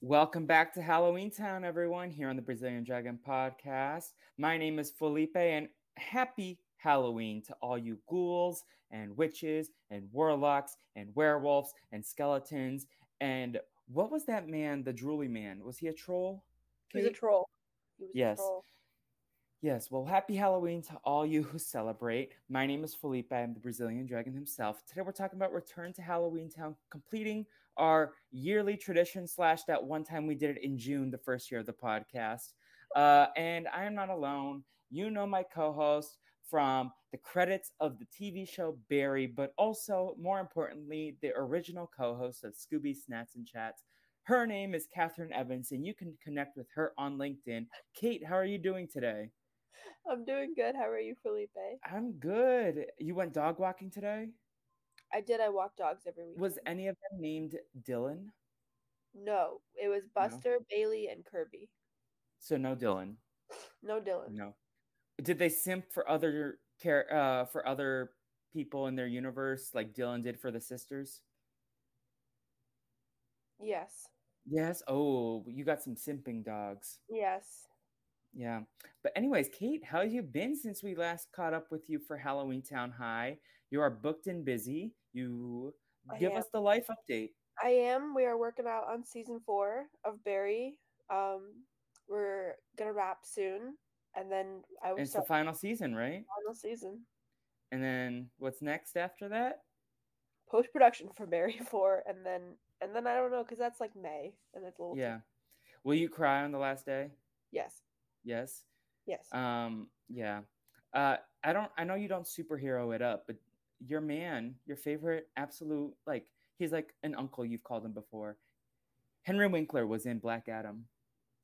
Welcome back to Halloweentown, everyone, here on the Brazilian Dragon podcast. My name is Felipe, and happy Halloween to all you ghouls and witches and warlocks and werewolves and skeletons. And what was that man, the drooly man? Was he a troll? He was a troll. He was Yes. a troll. Yes, well, happy Halloween to all you who celebrate. My name is Felipe. I'm the Brazilian dragon himself. Today we're talking about Return to Halloweentown, completing our yearly tradition, slash, that one time we did it in June, the first year of the podcast. Uh, and I am not alone. You know my co host from the credits of the TV show Barry, but also, more importantly, the original co host of Scooby Snats and Chats. Her name is Catherine Evans, and you can connect with her on LinkedIn. Kate, how are you doing today? I'm doing good. How are you, Felipe? I'm good. You went dog walking today? I did. I walk dogs every week. Was any of them named Dylan? no, it was Buster, Bailey, and Kirby. So no Dylan. No Dylan. No. Did they simp for other care uh for other people in their universe like Dylan did for the sisters? Yes. Yes. Oh, you got some simping dogs. Yes. Yeah. But anyways, Kate, how have you been since we last caught up with you for Halloweentown High? You are booked and busy. You I give am. us the life update. I am. We are working out on season four of Barry. Um, we're gonna wrap soon, and then I And it's the final season, right? final season. And then what's next after that? Post production for Barry four, and then and then I don't know because that's like May, and it's a little too- Yeah. Will you cry on the last day? yes, Yes. yes. Um, yeah. Uh, I don't. I know you don't superhero it up, but your man, your favorite, absolute, like he's like an uncle. You've called him before. Henry Winkler was in Black Adam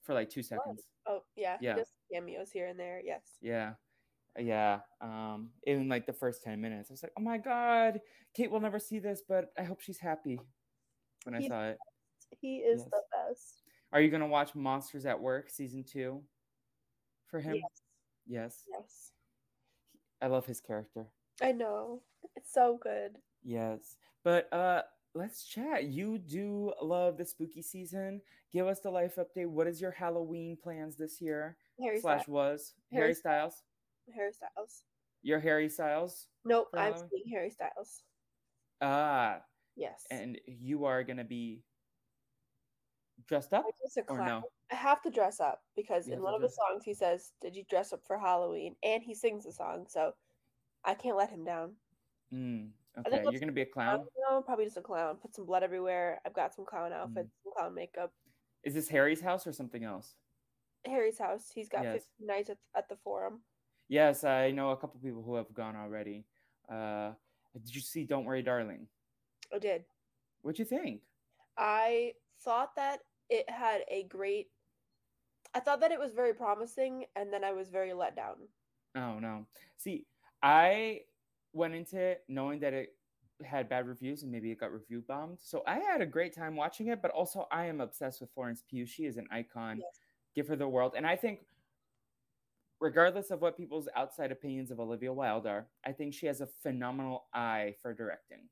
for like two seconds. oh yeah, Yeah. Just cameos here and there. Yes. Yeah. Yeah. Um, in like the first 10 minutes, I was like, oh my God, Kate will never see this, but I hope she's happy when I saw it. He is Yes. the best. Are you going to watch Monsters at Work season two for him? Yes. yes. Yes. I love his character. I know. It's so good. Yes. But uh let's chat. You do love the spooky season. Give us the life update. What is your Halloween plans this year? Harry Slash Styles. was Harry Harry Styles. Harry Styles. Your Harry Styles. Nope, I'm Halloween? seeing Harry Styles. Ah, Yes. and you are gonna be dressed up or no? I have to dress up because You in one of his songs he says, "Did you dress up for Halloween?" And he sings the song, so I can't let him down. Mm, okay, you're gonna be a clown. don't probably just a clown. Put some blood everywhere. I've got some Mm. clown outfits, some clown makeup. Is this Harry's house or something else? Harry's house. He's got Yes. 15 nights at, at the forum. Yes, I know a couple people who have gone already. Uh did you see Don't Worry Darling? I did. What'd you think? I thought that it had a great. I thought that it was very promising, and then I was very let down. Oh no. See, I went into it knowing that it had bad reviews and maybe it got review bombed. So I had a great time watching it, but also I am obsessed with Florence Pugh. She is an icon. Yes. Give her the world. And I think regardless of what people's outside opinions of Olivia Wilde are, I think she has a phenomenal eye for directing.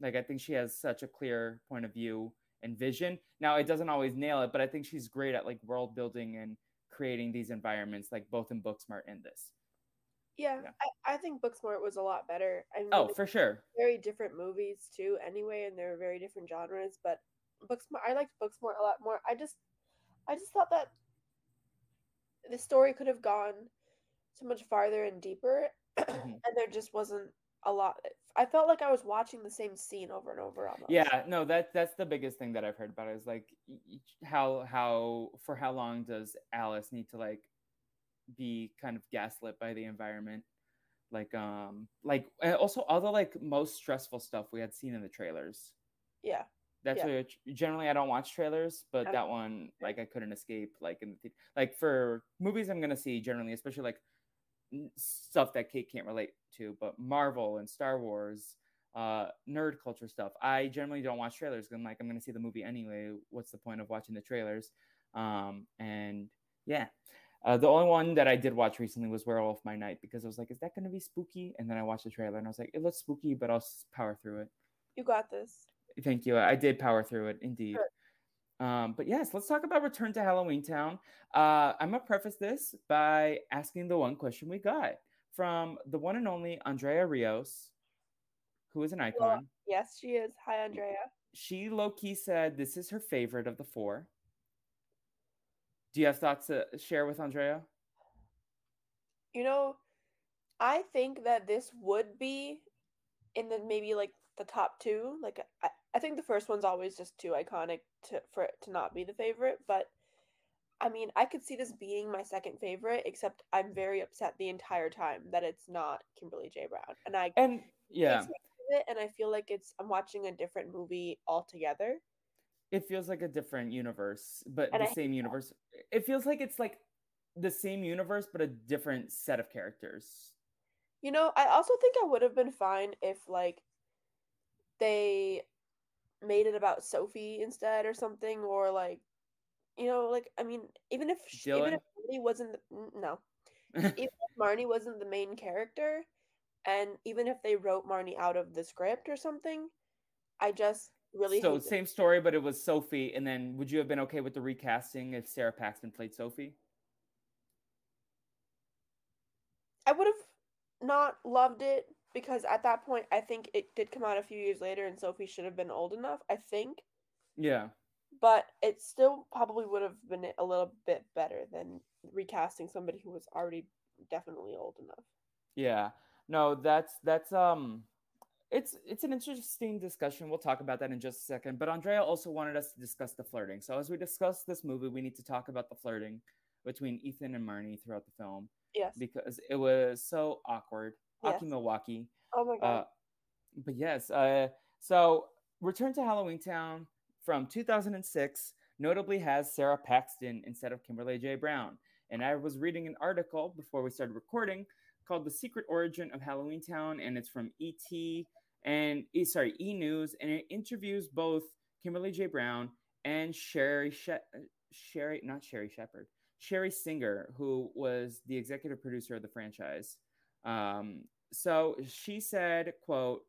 Like I think she has such a clear point of view and vision. Now it doesn't always nail it, but I think she's great at like world building and creating these environments, like both in Booksmart and this. Yeah, Yeah. I, I think Booksmart was a lot better. I mean, Oh, for sure. very different movies too, anyway, and they're very different genres. But Booksmart, I liked Booksmart a lot more. I just, I just thought that the story could have gone so much farther and deeper, Mhm. and there just wasn't a lot. I felt like I was watching the same scene over and over. Almost. Yeah, no, that that's the biggest thing that I've heard about is like how how for how long does Alice need to like be kind of gaslit by the environment? Like um like also all the like most stressful stuff we had seen in the trailers. yeah, That's Yeah. what generally I don't watch trailers, but that one like I couldn't escape like in the thea- like for movies I'm gonna see generally, especially like stuff that Kate can't relate to, but Marvel and Star Wars, uh, nerd culture stuff. I generally don't watch trailers I'm like, I'm going to see the movie anyway. What's the point of watching the trailers? Um, and yeah, uh, the only one that I did watch recently was Werewolf by Night because I was like, is that going to be spooky? And then I watched the trailer and I was like, it looks spooky, but I'll power through it. You got this. Thank you. I did power through it, indeed. Sure. Um, but yes, let's talk about Return to Halloweentown. Uh, I'm gonna preface this by asking the one question we got from the one and only Andrea Rios, who is an icon. Well, yes, she is. Hi, Andrea. She low key said this is her favorite of the four. Do you have thoughts to share with Andrea? You know, I think that this would be in the maybe like the top two. Like I, I think the first one's always just too iconic to for it to not be the favorite. But I mean, I could see this being my second favorite, except I'm very upset the entire time that it's not Kimberly J. Brown. And I and yeah, it, and I feel like it's I'm watching a different movie altogether it feels like a different universe, but and the I same universe. That. It feels like it's like the same universe, but a different set of characters. You know, I also think I would have been fine if like they made it about Sophie instead or something, or like, you know, like I mean, even if she, even if Marnie wasn't the, no, even if Marnie wasn't the main character, and even if they wrote Marnie out of the script or something, I just really so same it. story but it was sophie and then would you have been okay with the recasting if Sara paxton played sophie? I would have not loved it because at that point i think it did come out a few years later and sophie should have been old enough i think. Yeah. But it still probably would have been a little bit better than recasting somebody who was already definitely old enough. Yeah. No that's that's um it's it's an interesting discussion. We'll talk about that in just a second. But Andrea also wanted us to discuss the flirting. So as we discuss this movie, we need to talk about the flirting between Ethan and Marnie throughout the film. Yes. Because it was so awkward. Yes. Aki Milwaukee. Oh my god. Uh, but yes, uh, so Return to Halloweentown from 2006 notably has Sara Paxton instead of Kimberly J. Brown. And I was reading an article before we started recording called The Secret Origin of Halloweentown, and it's from ET and eh, sorry, E News, and it interviews both Kimberly J. Brown and Sherry She- Sherry, not Sherri Shepherd, Sheri Singer, who was the executive producer of the franchise. Um, so she said, "quote."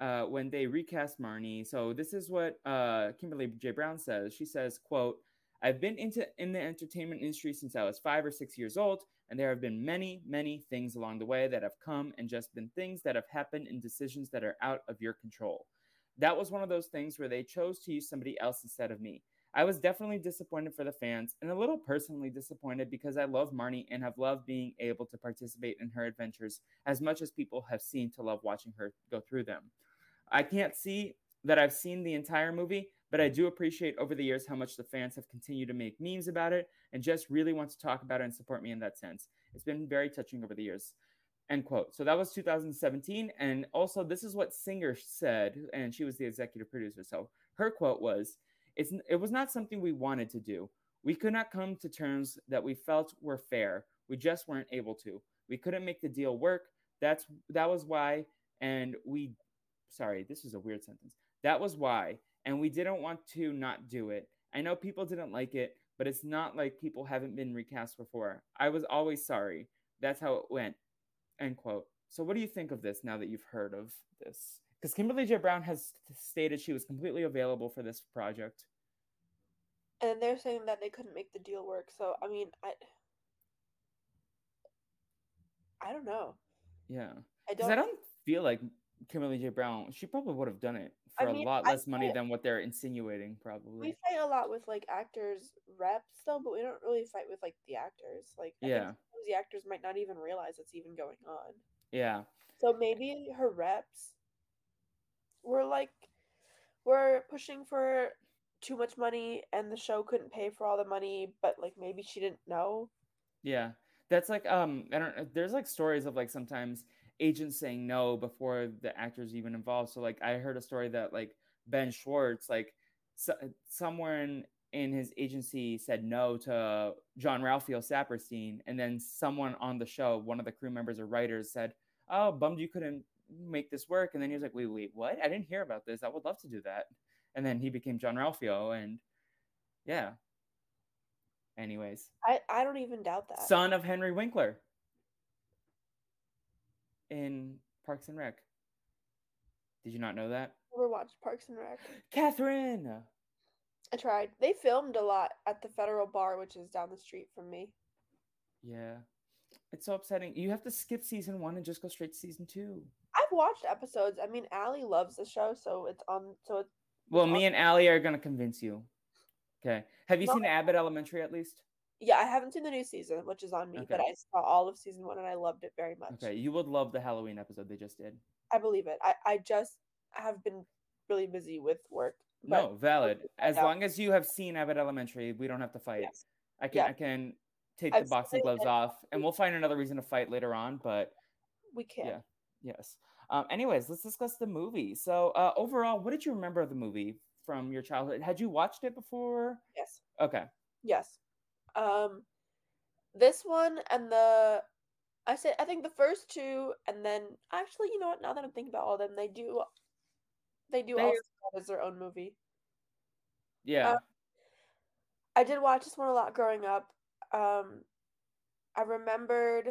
Uh, when they recast Marnie, so this is what uh, Kimberly J. Brown says. She says, "quote I've been into in the entertainment industry since I was five or six years old, and there have been many, many things along the way that have come and just been things that have happened in decisions that are out of your control. That was one of those things where they chose to use somebody else instead of me. I was definitely disappointed for the fans and a little personally disappointed because I love Marnie and have loved being able to participate in her adventures as much as people have seen to love watching her go through them. I can't see that I've seen the entire movie, but I do appreciate over the years how much the fans have continued to make memes about it and just really want to talk about it and support me in that sense. It's been very touching over the years. End quote. So that was 2017. And also, this is what Singer said, and she was the executive producer. So her quote was, it's, It was not something we wanted to do. We could not come to terms that we felt were fair. We just weren't able to. We couldn't make the deal work. That's that was why, and we sorry, this is a weird sentence. That was why and we didn't want to not do it. I know people didn't like it, but it's not like people haven't been recast before. I was always sorry. That's how it went. End quote. So, what do you think of this now that you've heard of this? Because Kimberly J. Brown has stated she was completely available for this project. And they're saying that they couldn't make the deal work. So, I mean, I. I don't know. Yeah. I don't. I don't feel like Kimberly J. Brown, she probably would have done it for I mean, a lot less money than what they're insinuating, probably. We fight a lot with like actors reps though, but we don't really fight with like the actors. Like I yeah, the actors might not even realize it's even going on. Yeah. So maybe her reps were like were pushing for too much money and the show couldn't pay for all the money, but like maybe she didn't know. Yeah. That's like um I don't there's like stories of like sometimes agents saying no before the actors even involved. So like I heard a story that like Ben Schwartz like so, somewhere in in his agency said no to Jean-Ralphio Saperstein, and then someone on the show, one of the crew members or writers, said, "Oh, bummed you couldn't make this work." And then he was like, "Wait, wait, what? I didn't hear about this. I would love to do that." And then he became John Ralphio, and yeah. Anyways, I I don't even doubt that. son of Henry Winkler in Parks and Rec. Did you not know that? Never watched Parks and Rec. Catherine. I tried. They filmed a lot at the Federal Bar, which is down the street from me. Yeah. It's so upsetting. You have to skip season one and just go straight to season two. I've watched episodes. I mean, Allie loves the show, so it's on. So it's Well, me and Allie are gonna convince you. Okay. Have you seen Abbott Elementary at least? Yeah. I haven't seen the new season, which is on me, but I saw all of season one and I loved it very much. Okay. You would love the Halloween episode they just did. I believe it. I I just have been really busy with work. no, valid. As Yeah. long as you have seen Abbott Elementary, we don't have to fight. Yes. I can Yeah. I can take I've the boxing it gloves off and we'll find another reason to fight later on, but We can. Yeah. Yes. Um, anyways, let's discuss the movie. So, uh, overall, what did you remember of the movie from your childhood? Had you watched it before? Yes. Okay. Yes. Um, this one and the, I said I think the first two, and then actually, you know what? Now that I'm thinking about all of them, they do, they do They- also as their own movie. Yeah. Uh, I did watch this one a lot growing up. Um, I remembered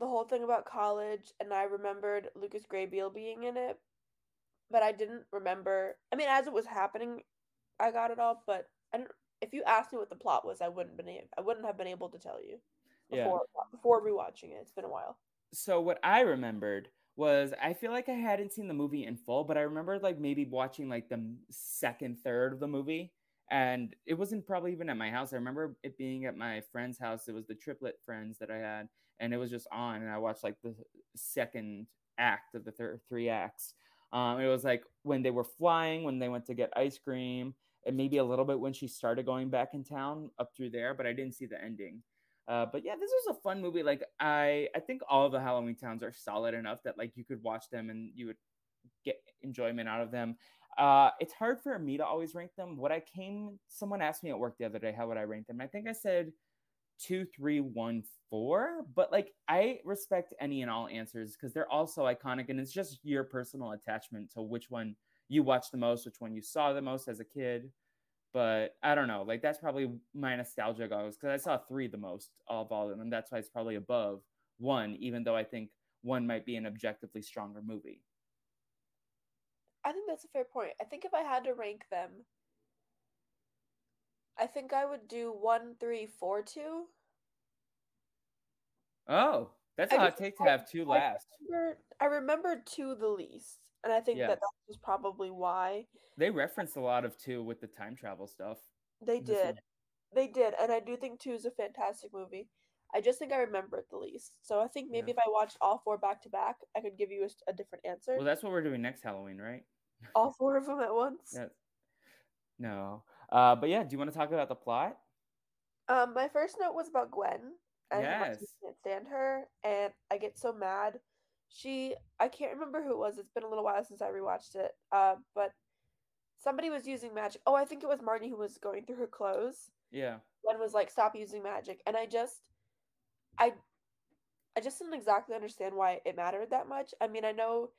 the whole thing about college, and I remembered Lucas Grabeel being in it, but I didn't remember. I mean, as it was happening, I got it all, but I don't. If you asked me what the plot was, I wouldn't been. I wouldn't have been able to tell you Yeah. before before rewatching it. It's been a while. so what I remembered was I feel like I hadn't seen the movie in full, but I remember like maybe watching like the second third of the movie. And it wasn't probably even at my house. I remember it being at my friend's house. It was the triplet friends that I had, and it was just on. And I watched like the second act of the third three acts. Um, it was like when they were flying, when they went to get ice cream, and maybe a little bit when she started going back in town up through there, but I didn't see the ending. Uh, but yeah, this was a fun movie. Like I, I think all of the Halloweentowns are solid enough that like you could watch them and you would get enjoyment out of them. Uh, it's hard for me to always rank them. What I came, someone asked me at work the other day, how would I rank them? I think I said two, three, one, four. But like I respect any and all answers because they're all so iconic, and it's just your personal attachment to which one you watched the most, which one you saw the most as a kid but I don't know. Like that's probably my nostalgia goes because I saw three the most of all of them, and that's why it's probably above one, even though I think one might be an objectively stronger movie. I think that's a fair point. I think if I had to rank them, I think I would do one, three, four, two. Oh, that's I a hot take to have two I last. remember, I remember two the least, and I think that that was probably why They referenced a lot of two with the time travel stuff. they did. one. They did, and I do think two is a fantastic movie. I just think I remember it the least. So I think maybe Yeah. if I watched all four back to back, I could give you a different answer. Well, that's what we're doing next Halloween, right? all four of them at once. Yeah. No. Uh, but yeah, do you want to talk about the plot? Um, my first note was about Gwen I Yes. can't stand her, and I get so mad. She, I can't remember who it was. It's been a little while since I rewatched it. Uh, but somebody was using magic. Oh, I think it was Marnie who was going through her clothes. Yeah. Gwen was like, "Stop using magic," and I just, I, I just didn't exactly understand why it mattered that much. I mean, I know,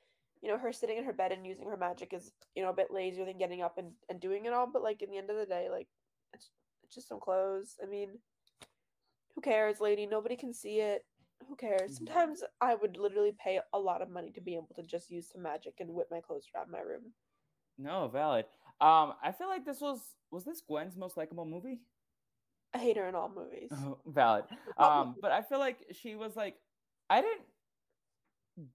you know, her sitting in her bed and using her magic is, you know, a bit lazier than getting up and, and doing it all. But like, in the end of the day, like, it's, it's just some clothes. I mean, who cares, lady? Nobody can see it. Who cares? Mhm. Sometimes I would literally pay a lot of money to be able to just use some magic and whip my clothes around my room. No, valid. Um, I feel like this was was this Gwen's most likable movie? I hate her in all movies. Oh, valid. Um, but I feel like she was like, I didn't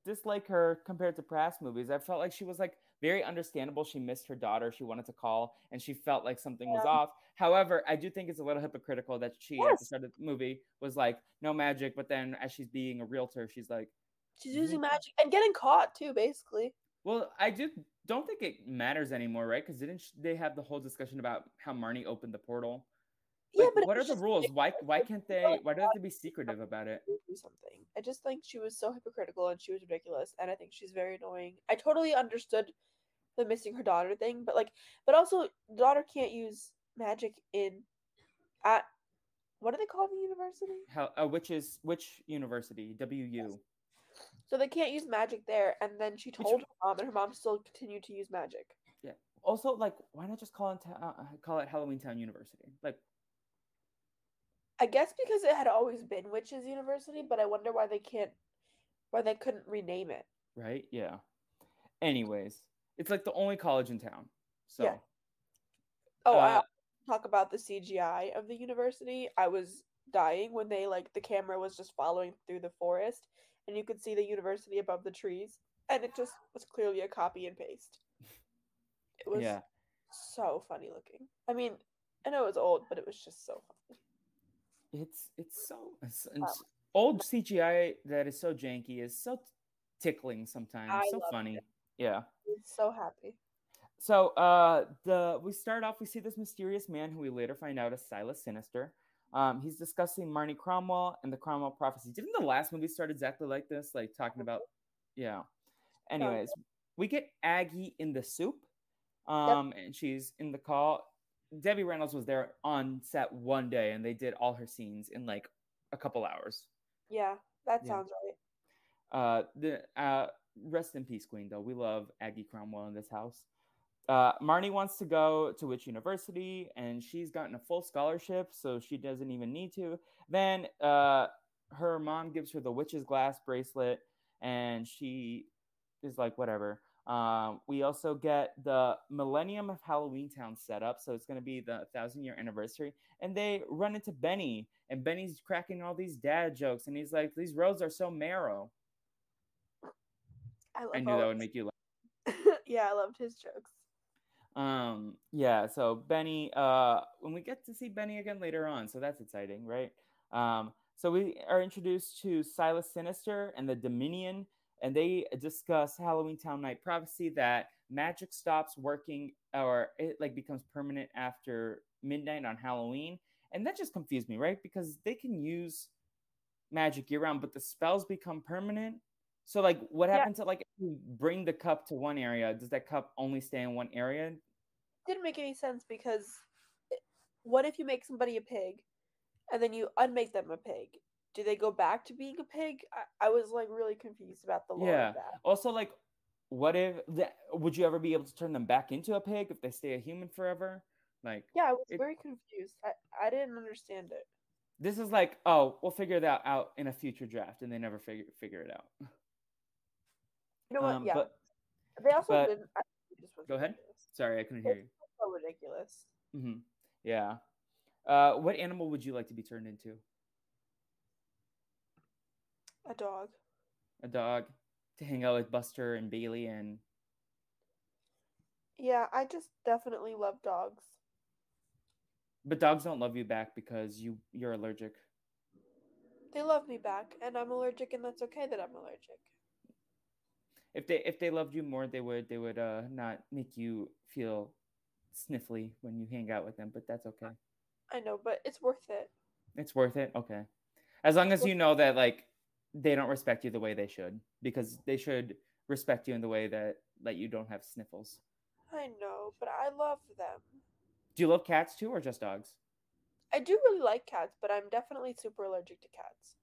dislike her compared to past movies. I felt like she was like very understandable. She missed her daughter. She wanted to call, and she felt like something was off. However, I do think it's a little hypocritical that she at the start of the movie was like, no magic, but then as she's being a realtor, she's like, She's using Mhm. magic and getting caught too, basically. well, I do don't think it matters anymore, right? Because didn't they have the whole discussion about how Marnie opened the portal? Yeah, but what are the rules? Why why can't they? Why do they have to be secretive about it? do something. I just think she was so hypocritical and she was ridiculous, and I think she's very annoying. I totally understood the missing her daughter thing, but like, but also, daughter can't use magic in at what do they call the university? How uh, which is which university? WU. So they can't use magic there, and then she told her mom, and her mom still continued to use magic. Yeah. Also, like, why not just call it uh, call it Halloween Town University? Like, I guess because it had always been Witches University, but I wonder why they can't, why they couldn't rename it. Right? Yeah. Anyways, it's like the only college in town. So. Yeah. Oh, uh, I talk about the CGI of the university. I was dying when they like the camera was just following through the forest, and you could see the university above the trees, and it just was clearly a copy and paste. It was yeah. so funny looking. I mean, I know it was old, but it was just so funny. It's it's so it's, it's old CGI that is so janky is so tickling sometimes. I so funny. It. Yeah. I'm so happy. So uh the we start off, we see this mysterious man who we later find out is Silas Sinister. Um, he's discussing Marnie Cromwell and the Cromwell prophecy. Didn't the last movie start exactly like this? Like talking about yeah. Anyways, we get Aggie in the soup. Um, yep. and she's in the call. Debbie Reynolds was there on set one day and they did all her scenes in like a couple hours. Yeah, that sounds yeah. right. Uh the uh rest in peace, Queen, though. We love Aggie Cromwell in this house. Uh, Marnie wants to go to which university, and she's gotten a full scholarship, so she doesn't even need to. Then uh, her mom gives her the witch's glass bracelet, and she is like, whatever. Um, we also get the Millennium of Halloweentown set up, so it's going to be the thousand year anniversary. And they run into Benny, and Benny's cracking all these dad jokes, and he's like, "These roads are so narrow." I, I knew that would make you laugh. yeah, I loved his jokes. Um, yeah, so Benny, uh, when we get to see Benny again later on, so that's exciting, right? Um, so we are introduced to Silas Sinister and the Dominion, and they discuss Halloweentown Night Prophecy that magic stops working or it like becomes permanent after midnight on Halloween. And that just confused me, right? Because they can use magic year round, but the spells become permanent. So like what happens yeah. to like if you bring the cup to one area, does that cup only stay in one area? Didn't make any sense because eh, what if you make somebody a pig and then you unmake them a pig? Do they go back to being a pig? I, I was like really confused about the lore yeah. of that. Also like what if that would you ever be able to turn them back into a pig if they stay a human forever? Like Yeah, I was it, very confused. I, I didn't understand it. This is like, oh, we'll figure that out in a future draft, and they never figure figure it out. Know what? Um, yeah. But, they also but, didn't. go ahead. Sorry, I couldn't hear you. So ridiculous. Mm-hmm. Yeah. Uh, what animal would you like to be turned into? A dog. A dog to hang out with Buster and Bailey and. Yeah, I just definitely love dogs. But dogs don't love you back because you you're allergic. They love me back, and I'm allergic, and that's okay that I'm allergic if they if they loved you more, they would they would uh not make you feel sniffly when you hang out with them. But that's okay. I know, but it's worth it. It's worth it. Okay, as long as you know that like they don't respect you the way they should, because they should respect you in the way that that you don't have sniffles. I know, but I love them. Do you love cats too, or just dogs? I do really like cats, but I'm definitely super allergic to cats.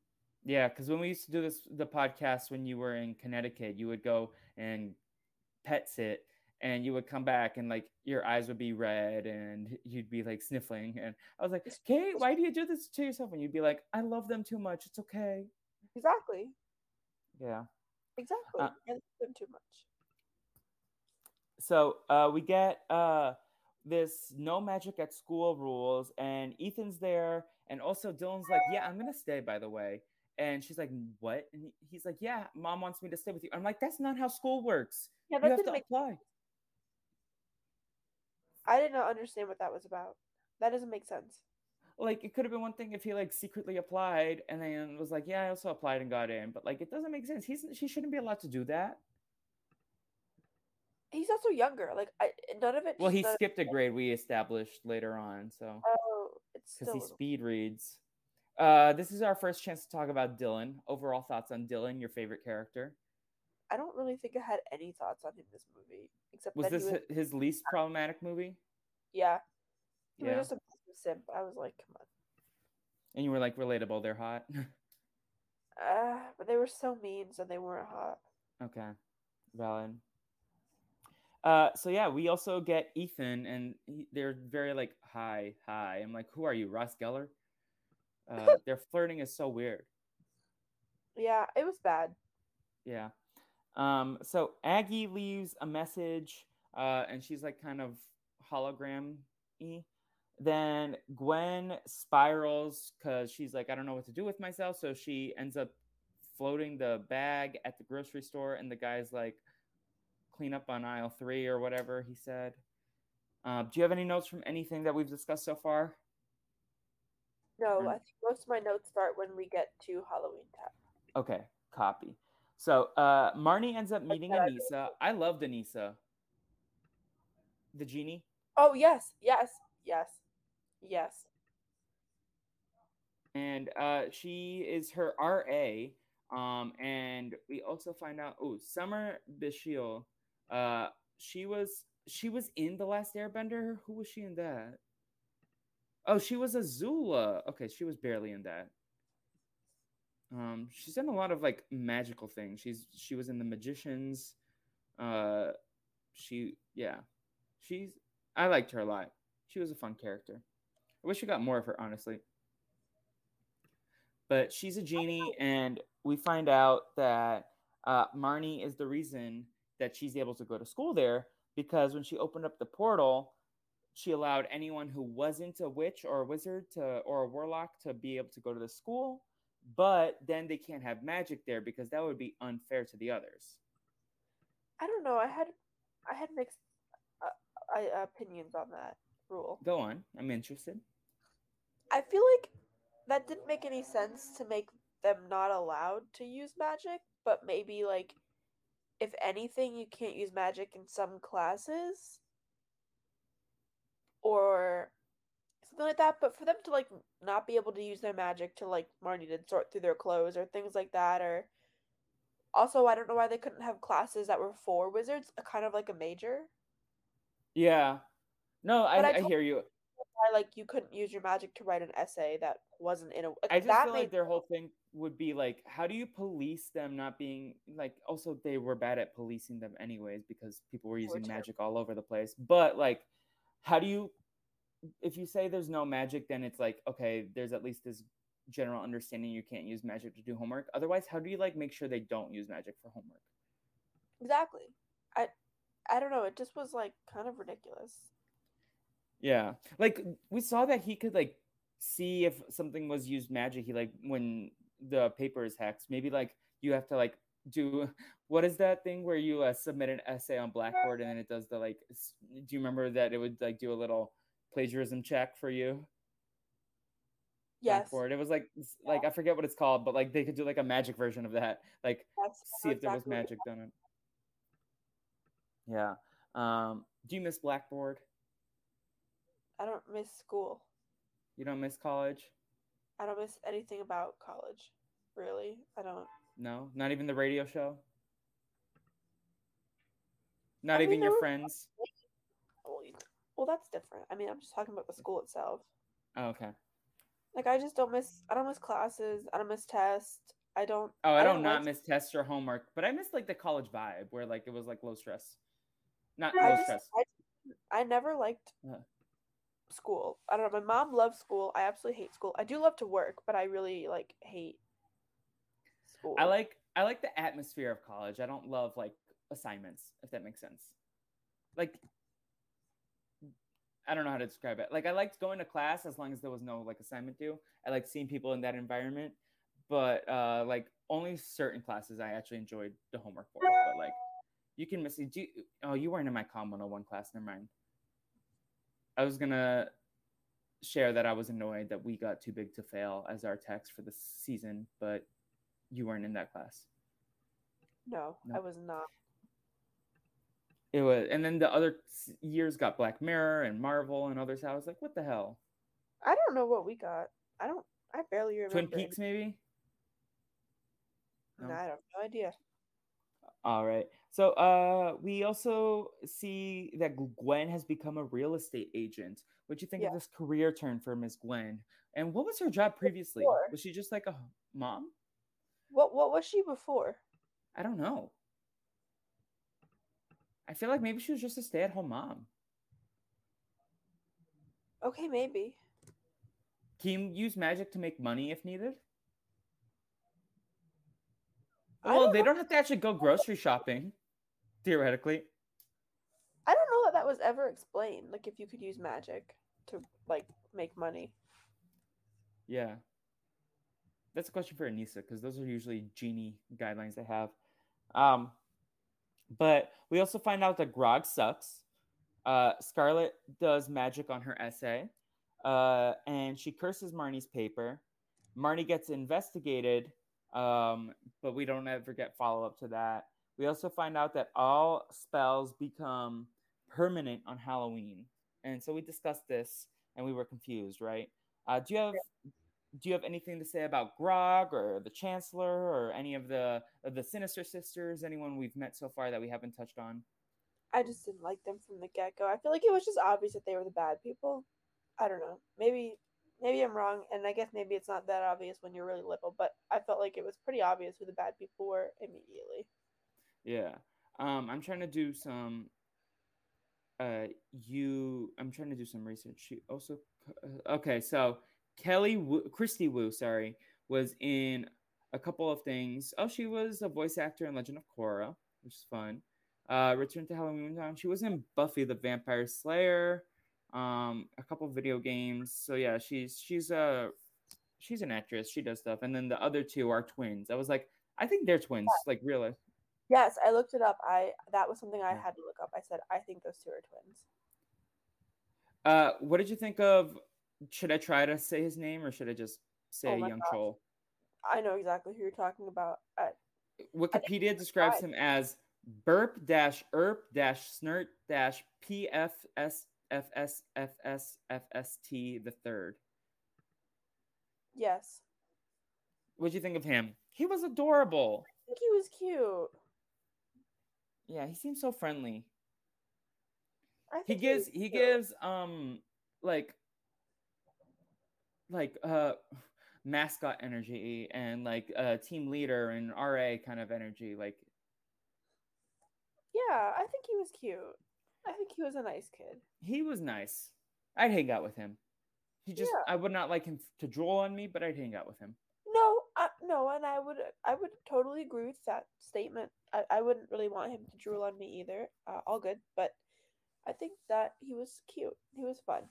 Yeah, because when we used to do this the podcast when you were in Connecticut, you would go and pet sit and you would come back and like your eyes would be red and you'd be like sniffling and i was like kate why do you do this to yourself? And you'd be like i love them too much. It's okay. Exactly. Yeah. Exactly. Uh, i love them too much. So uh, we get uh, this no magic at school rules and ethan's there and also dylan's like yeah i'm gonna stay by the way and she's like, "What?" And he's like, "Yeah, mom wants me to stay with you." I'm like, "That's not how school works. Yeah, that you have to make- apply." I did not understand what that was about. That doesn't make sense. Like it could have been one thing if he like secretly applied and then was like, "Yeah, I also applied and got in," but like it doesn't make sense. He's she shouldn't be allowed to do that. He's also younger. Like I, none of it. Well, he skipped a grade we established later on, so. Oh, it's because he speed reads. Uh, this is our first chance to talk about Dylan. Overall thoughts on Dylan, your favorite character? I don't really think I had any thoughts on him this movie, except was this was... his least problematic movie? Yeah, He was just a simp. I was like, come on. And you were like relatable. They're hot. Uh, but they were so mean, so they weren't hot. okay, valid. Uh, so yeah, we also get Ethan, and he, they're very like, "Hi, hi." I'm like, "Who are you, Ross Geller?" Uh, their flirting is so weird. Yeah, it was bad. Yeah. Um, so Aggie leaves a message, uh, and she's like kind of hologram y. Then Gwen spirals because she's like, I don't know what to do with myself. So she ends up floating the bag at the grocery store, and the guy's like, clean up on aisle three or whatever he said. Uh, do you have any notes from anything that we've discussed so far? No, I think most of my notes start when we get to Halloween Town. Okay, copy. So uh, Marnie ends up meeting Aneesa. I love Aneesa. The genie. Oh yes, yes, yes, yes. And uh, she is her RA. Um, and we also find out, oh, Summer Bishil, uh, she was she was in the Last Airbender. Who was she in that? Oh, she was Azula. Okay, she was barely in that. Um, she's done a lot of like magical things. She's she was in the Magicians. Uh, she yeah, she's I liked her a lot. She was a fun character. I wish we got more of her, honestly. But she's a genie, and we find out that uh, Marnie is the reason that she's able to go to school there because when she opened up the portal, she allowed anyone who wasn't a witch or a wizard to or a warlock to be able to go to the school, but then they can't have magic there because that would be unfair to the others. I don't know. I had I had mixed uh, I, opinions on that rule. Go on. I'm interested. I feel like that didn't make any sense to make them not allowed to use magic, but maybe like if anything you can't use magic in some classes or something like that, but for them to like not be able to use their magic to like Marnie did sort through their clothes or things like that or also I don't know why they couldn't have classes that were for wizards, kind of like a major. Yeah. No, I, I, I hear you. Why like you couldn't use your magic to write an essay that wasn't in a. Like, I just feel like their whole thing would be like, how do you police them not being like? Also, they were bad at policing them anyways because people were using magic all over the place. But like, how do you? If you say there's no magic, then it's like okay, there's at least this general understanding you can't use magic to do homework. Otherwise, how do you like make sure they don't use magic for homework? Exactly. I I don't know. It just was like kind of ridiculous. Yeah. Like we saw that he could like see if something was used magic. He like when the paper is hexed, maybe like you have to like do what is that thing where you uh, submit an essay on Blackboard and then it does the like do you remember that it would like do a little plagiarism check for you? Yes. Blackboard. It was like like I forget what it's called, but like they could do like a magic version of that. Like That's see if there was magic done it. Yeah. Um, do you miss Blackboard? I don't miss school. You don't miss college? I don't miss anything about college. Really. I don't. No, not even the radio show. Not I even mean, your friends. Well, that's different. I mean, I'm just talking about the school itself. Oh, okay. Like I just don't miss. I don't miss classes. I don't miss tests. I don't. Oh, I, I don't, don't, not like, miss tests or homework, but I miss like the college vibe where like it was like low stress. Not I low just, stress. I, I never liked uh. school. I don't know. My mom loves school. I absolutely hate school. I do love to work, but I really like hate school. I like I like the atmosphere of college. I don't love like assignments, if that makes sense. Like I don't know how to describe it. Like I liked going to class as long as there was no like assignment due. I like seeing people in that environment, but uh like only certain classes I actually enjoyed the homework for. But like you can miss it. You, oh, you weren't in my Com 101 class. Never mind. I was gonna share that I was annoyed that we got too big to fail as our text for the season, but you weren't in that class. No, no, I was not. It was, and then the other years got Black Mirror and Marvel and others. I was like, what the hell? I don't know what we got. I don't. I barely remember. Twin Peaks, maybe. No, I have no idea. All right. So uh we also see that Gwen has become a real estate agent. What do you think Yeah. of this career turn for Miss Gwen? And what was her job previously? Before. Was she just like a mom? What what was she before? I don't know. I feel like maybe she was just a stay-at-home mom. Okay, maybe. Can you use magic to make money if needed? Well, don't they know. don't have to actually go grocery shopping, theoretically. I don't know that that was ever explained. Like if you could use magic to like make money. Yeah. That's a question for Aneesa because those are usually genie guidelines they have. Um, but we also find out that Grog sucks. Uh, Scarlet does magic on her essay, uh, and she curses Marnie's paper. Marnie gets investigated, um, but we don't ever get follow up to that. We also find out that all spells become permanent on Halloween, and so we discussed this, and we were confused, right? Uh, do you have do you have anything to say about Grog or the Chancellor or any of the of the Sinister Sisters? Anyone we've met so far that we haven't touched on? I just didn't like them from the get go. I feel like it was just obvious that they were the bad people. I don't know. Maybe maybe I'm wrong, and I guess maybe it's not that obvious when you're really little, but I felt like it was pretty obvious who the bad people were immediately. Yeah. Um, I'm trying to do some. Uh, you. I'm trying to do some research. She also. uh, Okay, so Kelly Wu, Kristy Wu, sorry, was in a couple of things. Oh, she was a voice actor in Legend of Korra, which is fun. Uh, Return to Halloween Town. She was in Buffy the Vampire Slayer. Um, a couple of video games. So yeah, she's she's a she's an actress. She does stuff. And then the other two are twins. I was like, I think they're twins. Like really. Yes, I looked it up. I that was something I had to look up. I said I think those two are twins. Uh, what did you think of? Should I try to say his name or should I just say Oh Young gosh. Troll? I know exactly who you're talking about. I, Wikipedia describes him as burp dash erp dash snert dash pfsfsfsfst the third. yes, What'd you think of him? He was adorable. I think he was cute. Yeah, he seems so friendly. I He gives was he gives um like like uh mascot energy and like uh team leader and RA kind of energy like Yeah, I think he was cute. I think he was a nice kid. he was nice. I'd hang out with him. He just Yeah. I would not like him to drool on me, but I'd hang out with him. No, I, no, and I would I would totally agree with that statement. I, I wouldn't really want him to drool on me either. Uh, all good, but I think that he was cute. He was fun.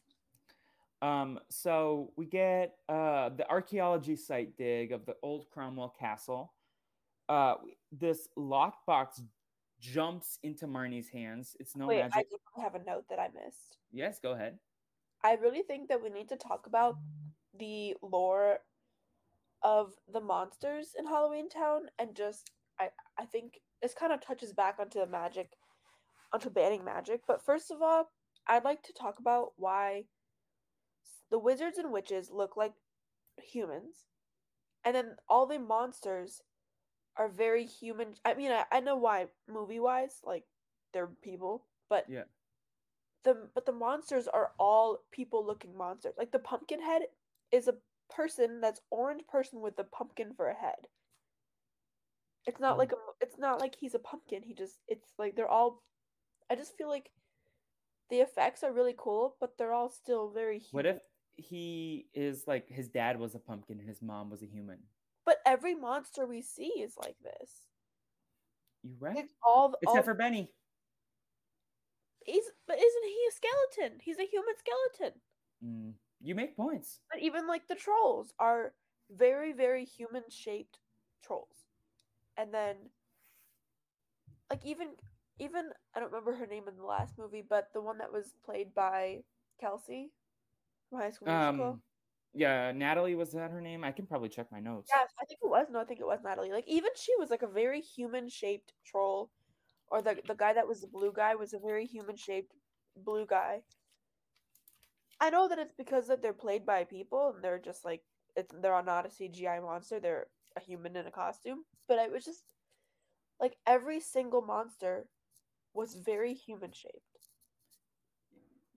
Um, so we get uh, the archaeology site dig of the old Cromwell Castle. Uh, this lockbox jumps into Marnie's hands. It's no Wait, I do have a note that I missed. Yes, go ahead. I really think that we need to talk about the lore of the monsters in Halloweentown and just I I think this kind of touches back onto the magic onto banning magic, but first of all, I'd like to talk about why the wizards and witches look like humans and then all the monsters are very human. I mean, I, I know why movie wise, like they're people, but Yeah. the but the monsters are all people looking monsters. Like the pumpkin head is a person that's orange person with a pumpkin for a head. It's not Mhm. like a it's not like he's a pumpkin. He just it's like they're all I just feel like the effects are really cool, but they're all still very human. What if he is like his dad was a pumpkin and his mom was a human? But every monster we see is like this. You right? It's all Except all for Benny. he's but isn't he a skeleton? He's a human skeleton. Mm, you make points. But even like the trolls are very, very human shaped trolls. And then like even even I don't remember her name in the last movie, but the one that was played by Kelsey from High School Musical. Um, yeah, Natalie was that her name? I can probably check my notes. Yes, I think it was. No, I think it was Natalie. Like even she was like a very human shaped troll, or the the guy that was the blue guy was a very human shaped blue guy. I know that it's because that they're played by people and they're just like it's they're not a CGI monster. They're a human in a costume. But it was just like every single monster was very human shaped.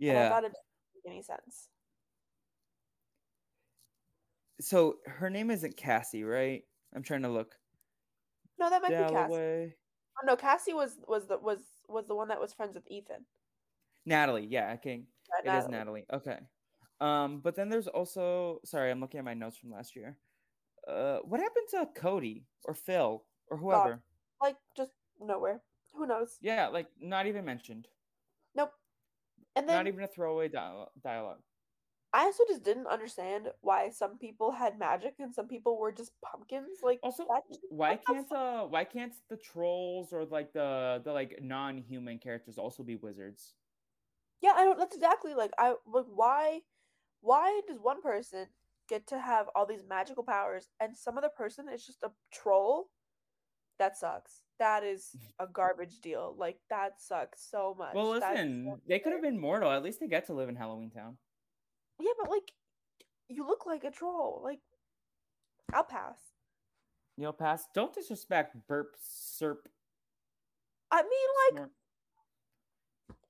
And I thought it didn't make any sense. So her name isn't Cassie, right? I'm trying to look. No, that might be Cassie. Oh, no, Cassie was was the was was the one that was friends with Ethan. Natalie. Yeah, okay. Yeah, It is Natalie. Okay. Um, but then there's also sorry, I'm looking at my notes from last year. Uh, what happened to Cody or Phil or whoever? Like just nowhere. Who knows? Yeah, like not even mentioned. Nope. And then not even a throwaway dialogue. I also just didn't understand why some people had magic and some people were just pumpkins. Like Also, just- why can't uh why can't the trolls or like the the like non-human characters also be wizards? Yeah, I don't. That's exactly like I like why, why does one person get to have all these magical powers and some other person is just a troll? That sucks. That is a garbage deal. Like that sucks so much. Well, listen, so they could have been mortal. At least they get to live in Halloweentown. Yeah, but like, you look like a troll. Like, I'll pass. You'll pass. Don't disrespect Burp Serp. I mean, like, Snort.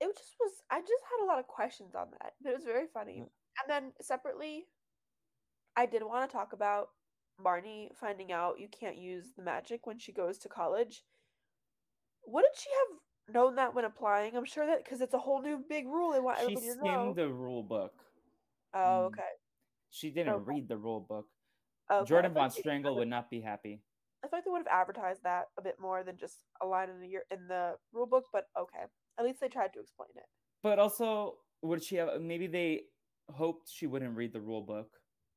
it just was. I just had a lot of questions on that, but it was very funny. Yeah. And then separately, I did want to talk about Marnie finding out you can't use the magic when she goes to college. Wouldn't she have known that when applying? I'm sure that because it's a whole new big rule they want She everybody to know. skimmed the rule book. Oh, Mm. okay. She didn't Okay. read the rule book. okay. Jordan Von Strangle would not be happy. I feel like they would have advertised that a bit more than just a line in the year in the rule book, but okay. At least they tried to explain it. But also, would she have? Maybe they hoped she wouldn't read the rule book,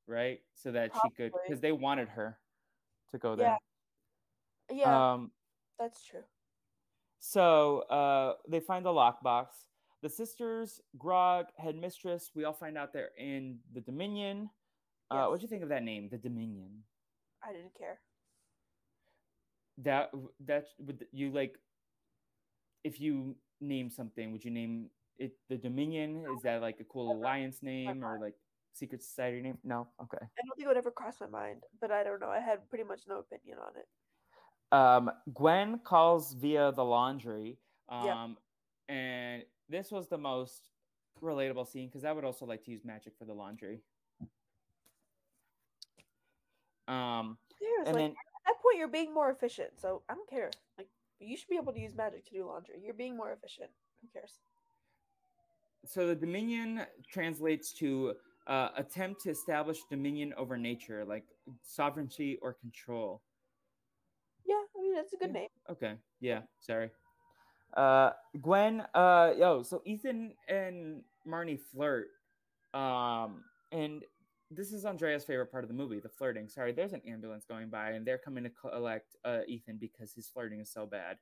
right? So that she could, because they wanted her to go Yeah. there. Yeah, Um. that's true. So uh, they find the lockbox. The sisters, Grog, headmistress, we all find out they're in the Dominion. Uh, what'd you think of that name, the Dominion? I didn't care. That that would you like? If you name something, would you name it the Dominion? Is that like a cool Never. alliance name or like secret society name? No. Okay. I don't think it would ever cross my mind, but I don't know. I had pretty much no opinion on it. um, Gwen calls via the laundry. Um, Yeah. and this was the most relatable scene because I would also like to use magic for the laundry. Um, There's and like then at that point you're being more efficient, so I don't care. Like you should be able to use magic to do laundry. You're being more efficient. Who cares? so the Dominion translates to uh, attempt to establish dominion over nature, like sovereignty or control. Yeah, I mean it's a good Yeah. name. Okay. Yeah. Sorry. Uh, Gwen. Uh, yo. So Ethan and Marnie flirt. Um, and this is Andrea's favorite part of the movie, the flirting. Sorry, there's an ambulance going by, and they're coming to collect uh, Ethan because his flirting is so bad.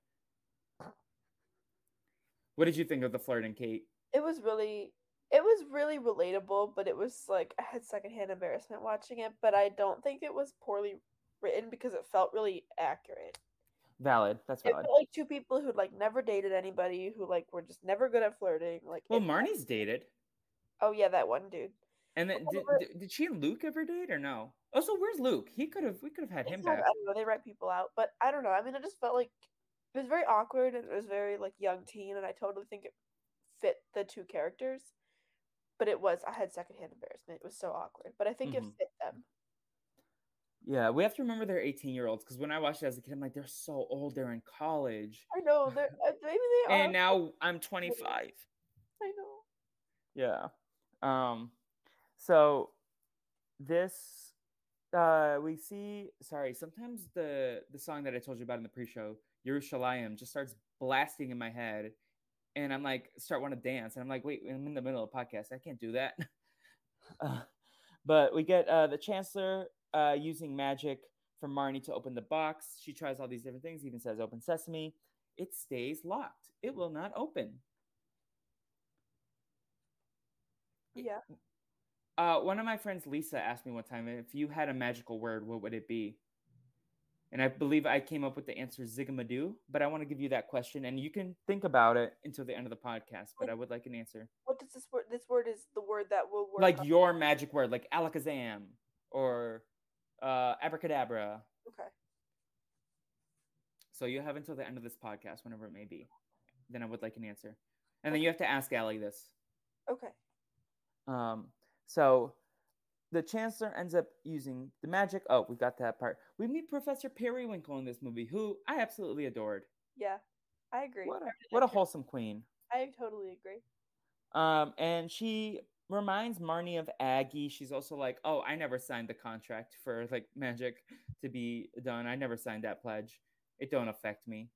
What did you think of the flirting, Kate? It was really it was really relatable, but it was like I had secondhand embarrassment watching it, but I don't think it was poorly written because it felt really accurate. Valid. That's valid. felt like two people who'd like never dated anybody who like were just never good at flirting. Like Well, Marnie's dated, Oh yeah, that one dude. and then did, did, did she and Luke ever date or no? Also, where's Luke? He could have. We could have had him back. I don't know. They write people out, but I don't know. I mean, it just felt like it was very awkward and it was very like young teen, and I totally think it fit the two characters. But it was I had secondhand embarrassment. It was so awkward, but I think Mhm. it fit them. Yeah, we have to remember they're 18 year olds because when I watched it as a kid, I'm like, they're so old. They're in college. I know. They're uh, maybe they are. And now I'm 25. I know. Yeah. Um. So this, uh, we see. Sorry, sometimes the the song that I told you about in the pre-show, Yerushalayim, just starts blasting in my head, and I'm like, start want to dance, and I'm like, wait, I'm in the middle of a podcast. I can't do that. uh, but we get uh, the Chancellor uh, using magic for Marnie to open the box. She tries all these different things, even says open sesame. It stays locked. It will not open. Yeah. Uh, one of my friends, Lisa, asked me one time if you had a magical word, what would it be? And I believe I came up with the answer Zigamadoo, but I want to give you that question and you can think about it until the end of the podcast, but I would like an answer. What does this word? This word is the word that will work. Like on- your magic word, like alakazam or uh, abracadabra. Okay. So you have until the end of this podcast, whenever it may be. Then I would like an answer. And then you have to ask Allie this. Okay. Um, so the Chancellor ends up using the magic. Oh, we got that part. We meet Professor Periwinkle in this movie, who I absolutely adored. Yeah, I agree. What a, what a wholesome queen. I totally agree. Um, and she reminds Marnie of Aggie. She's also like, "Oh, I never signed the contract for like magic to be done. I never signed that pledge. It don't affect me."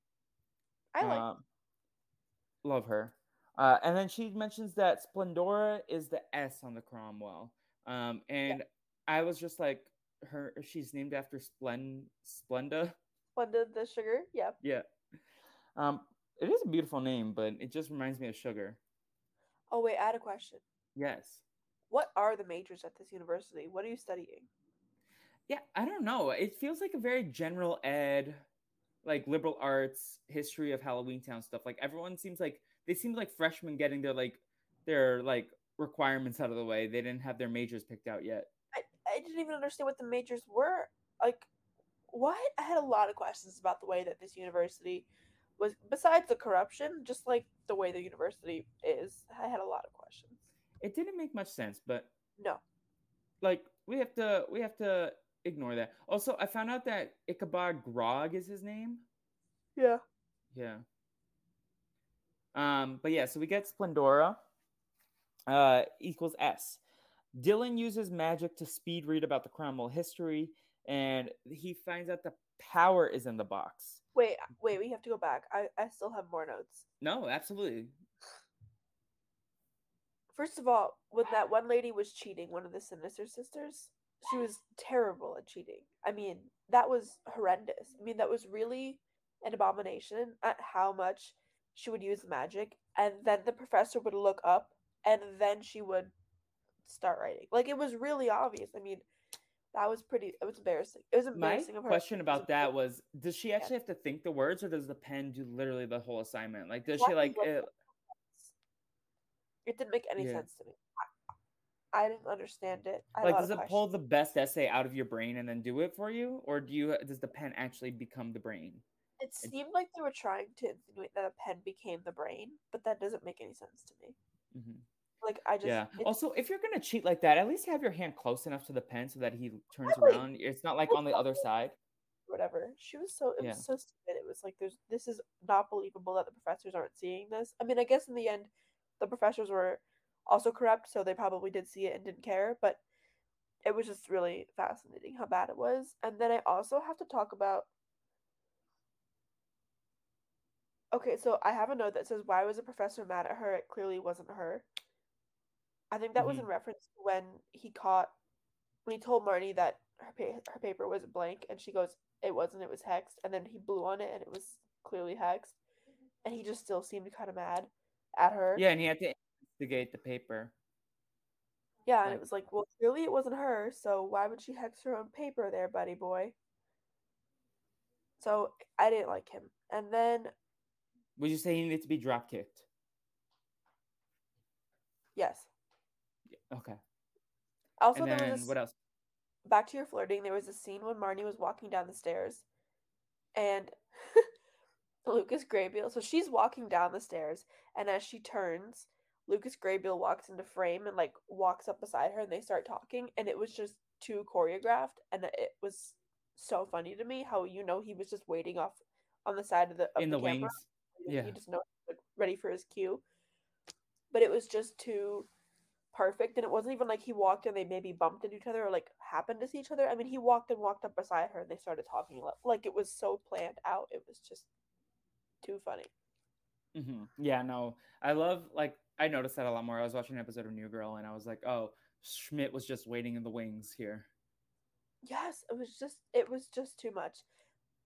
I like. Um, love her. Uh, and then she mentions that Splendora is the S on the Cromwell. Um, and I was just like, her. She's named after Splen Splenda. Splenda the sugar. Yeah. Yeah. Um, it is a beautiful name, but it just reminds me of sugar. Oh wait, I had a question. Yes. What are the majors at this university? What are you studying? Yeah, I don't know. It feels like a very general ed, like liberal arts, history of Halloweentown stuff. Like everyone seems like they seem like freshmen getting their like their like requirements out of the way. They didn't have their majors picked out yet. I, I didn't even understand what the majors were. Like, what? I had a lot of questions about the way that this university was, besides the corruption, just like the way the university is. I had a lot of questions. It didn't make much sense, but No. like we have to we have to ignore that. Also, I found out that Ichabod Grog is his name. Yeah. Yeah. Um, but yeah, so we get Splendora uh, equals S. Dylan uses magic to speed read about the Cromwell history, and he finds out the power is in the box. Wait, wait, we have to go back. I, I still have more notes. No, absolutely. First of all, when that one lady was cheating, one of the Sinister Sisters, she was terrible at cheating. I mean, that was horrendous. I mean, that was really an abomination at how much she would use magic, and then the professor would look up, and then she would start writing. Like it was really obvious. I mean, that was pretty. It was embarrassing. It was My embarrassing of her. question It about that was: Does she actually have to think the words, or does the pen do literally the whole assignment? Like, does she like? What- Uh, It didn't make any Yeah. sense to me. I, I didn't understand it. I had a like, does it pull the best essay out of your brain and then do it for you, or do you? Does the pen actually become the brain? It seemed like they were trying to insinuate that a pen became the brain, but that doesn't make any sense to me. hmm Like I just yeah. Also, if you're gonna cheat like that, at least have your hand close enough to the pen so that he turns Exactly. around. It's not like on the other side. whatever. She was so it Yeah. was so stupid. It was like there's this is not believable that the professors aren't seeing this. I mean, I guess in the end, the professors were also corrupt, so they probably did see it and didn't care. But it was just really fascinating how bad it was. And then I also have to talk about. Okay, so I have a note that says, "Why was a professor mad at her? It clearly wasn't her." I think that was Mhm. in reference to when he caught when he told Marnie that her pa- her paper was blank, and she goes, "It wasn't. It was hexed." And then he blew on it, and it was clearly hexed. And he just still seemed kind of mad at her. Yeah, and he had to investigate the paper. Yeah, and it was like, well, clearly it wasn't her, so why would she hex her own paper there, buddy boy? So I didn't like him. And then, Would you say he needed to be drop kicked? yes. Okay. Also, and there then was this, what else? back to your flirting, there was a scene when Marnie was walking down the stairs and Lucas Grabeel, so she's walking down the stairs, and as she turns, Lucas Grabeel walks into frame and like walks up beside her and they start talking, and it was just too choreographed, and it was so funny to me how you know he was just waiting off on the side of the of In the, camera. wings. You Yeah. just know like, ready for his cue. But it was just too perfect, and it wasn't even like he walked and they maybe bumped into each other or like happened to see each other. I mean, he walked and walked up beside her, and they started talking like it was so planned out. It was just too funny. hmm Yeah, no, I love like I noticed that a lot more. I was watching an episode of New Girl, and I was like, oh, Schmidt was just waiting in the wings here. Yes, it was just it was just too much.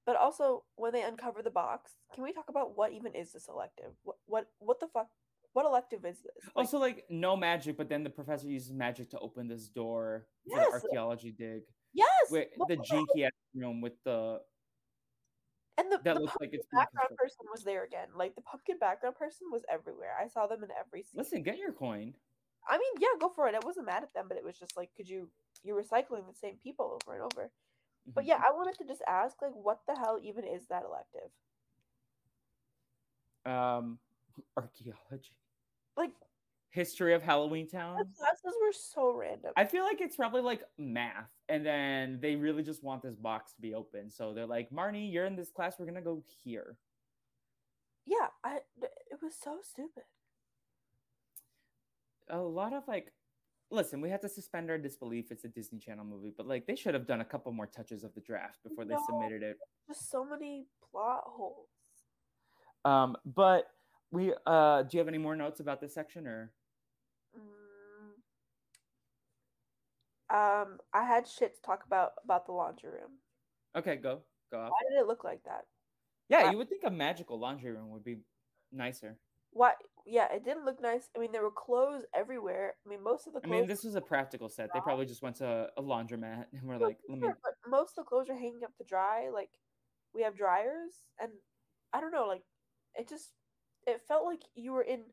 But also, when they uncover the box, can we talk about what even is this elective? What what what the fuck? What elective is this? Like, also, like no magic, but then the professor uses magic to open this door for Yes! the archaeology dig. yes, Wait, the the jinky room with the And the, that the looks like pumpkin it's background person was there again. Like the pumpkin background person was everywhere. I saw them in every scene. Listen, get your coin. I mean, yeah, go for it. I wasn't mad at them, but it was just like, could you? You're recycling the same people over and over. But yeah, I wanted to just ask, like, what the hell even is that elective? Um, archaeology, Like, history of Halloweentown. the classes were so random. I feel like it's probably like math, and then they really just want this box to be open. So they're like, Marnie, you're in this class. We're gonna go here. yeah, I it was so stupid. A lot of like, listen, we have to suspend our disbelief. It's a Disney Channel movie, but like they should have done a couple more touches of the draft before they submitted it. Just so many plot holes. Um, but we uh, do you have any more notes about this section or? Mm. Um, I had shit to talk about about the laundry room. Okay, go go off. Why did it look like that? Yeah, you would think a magical laundry room would be nicer. Why? Yeah, it didn't look nice. I mean, there were clothes everywhere. I mean, most of the I mean, this was a practical set. They probably just went to a laundromat and were Well, like, "Let me." but most of the clothes are hanging up to dry. Like, we have dryers, and I don't know. Like, it just it felt like you were in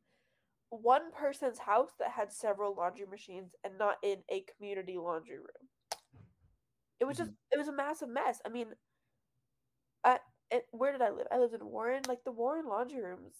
one person's house that had several laundry machines, and not in a community laundry room. It was just it was a massive mess. I mean, I it, where did I live? I lived in Warren. Like the Warren laundry rooms.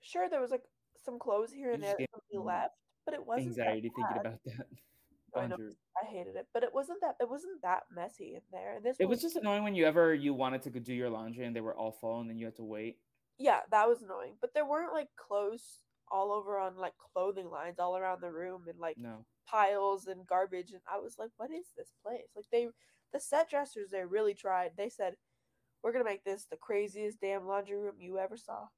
Sure, there was like some clothes here and there that somebody left, but it wasn't that Anxiety thinking about that. I know. I hated it, but it wasn't that it wasn't that messy in there. And this It one was just annoying when you ever you wanted to do your laundry and they were all full and then you had to wait. yeah, that was annoying. But there weren't like clothes all over on like clothing lines all around the room and like No. piles and garbage. And I was like, what is this place? Like they, the set dressers, they really tried. They said, we're gonna make this the craziest damn laundry room you ever saw.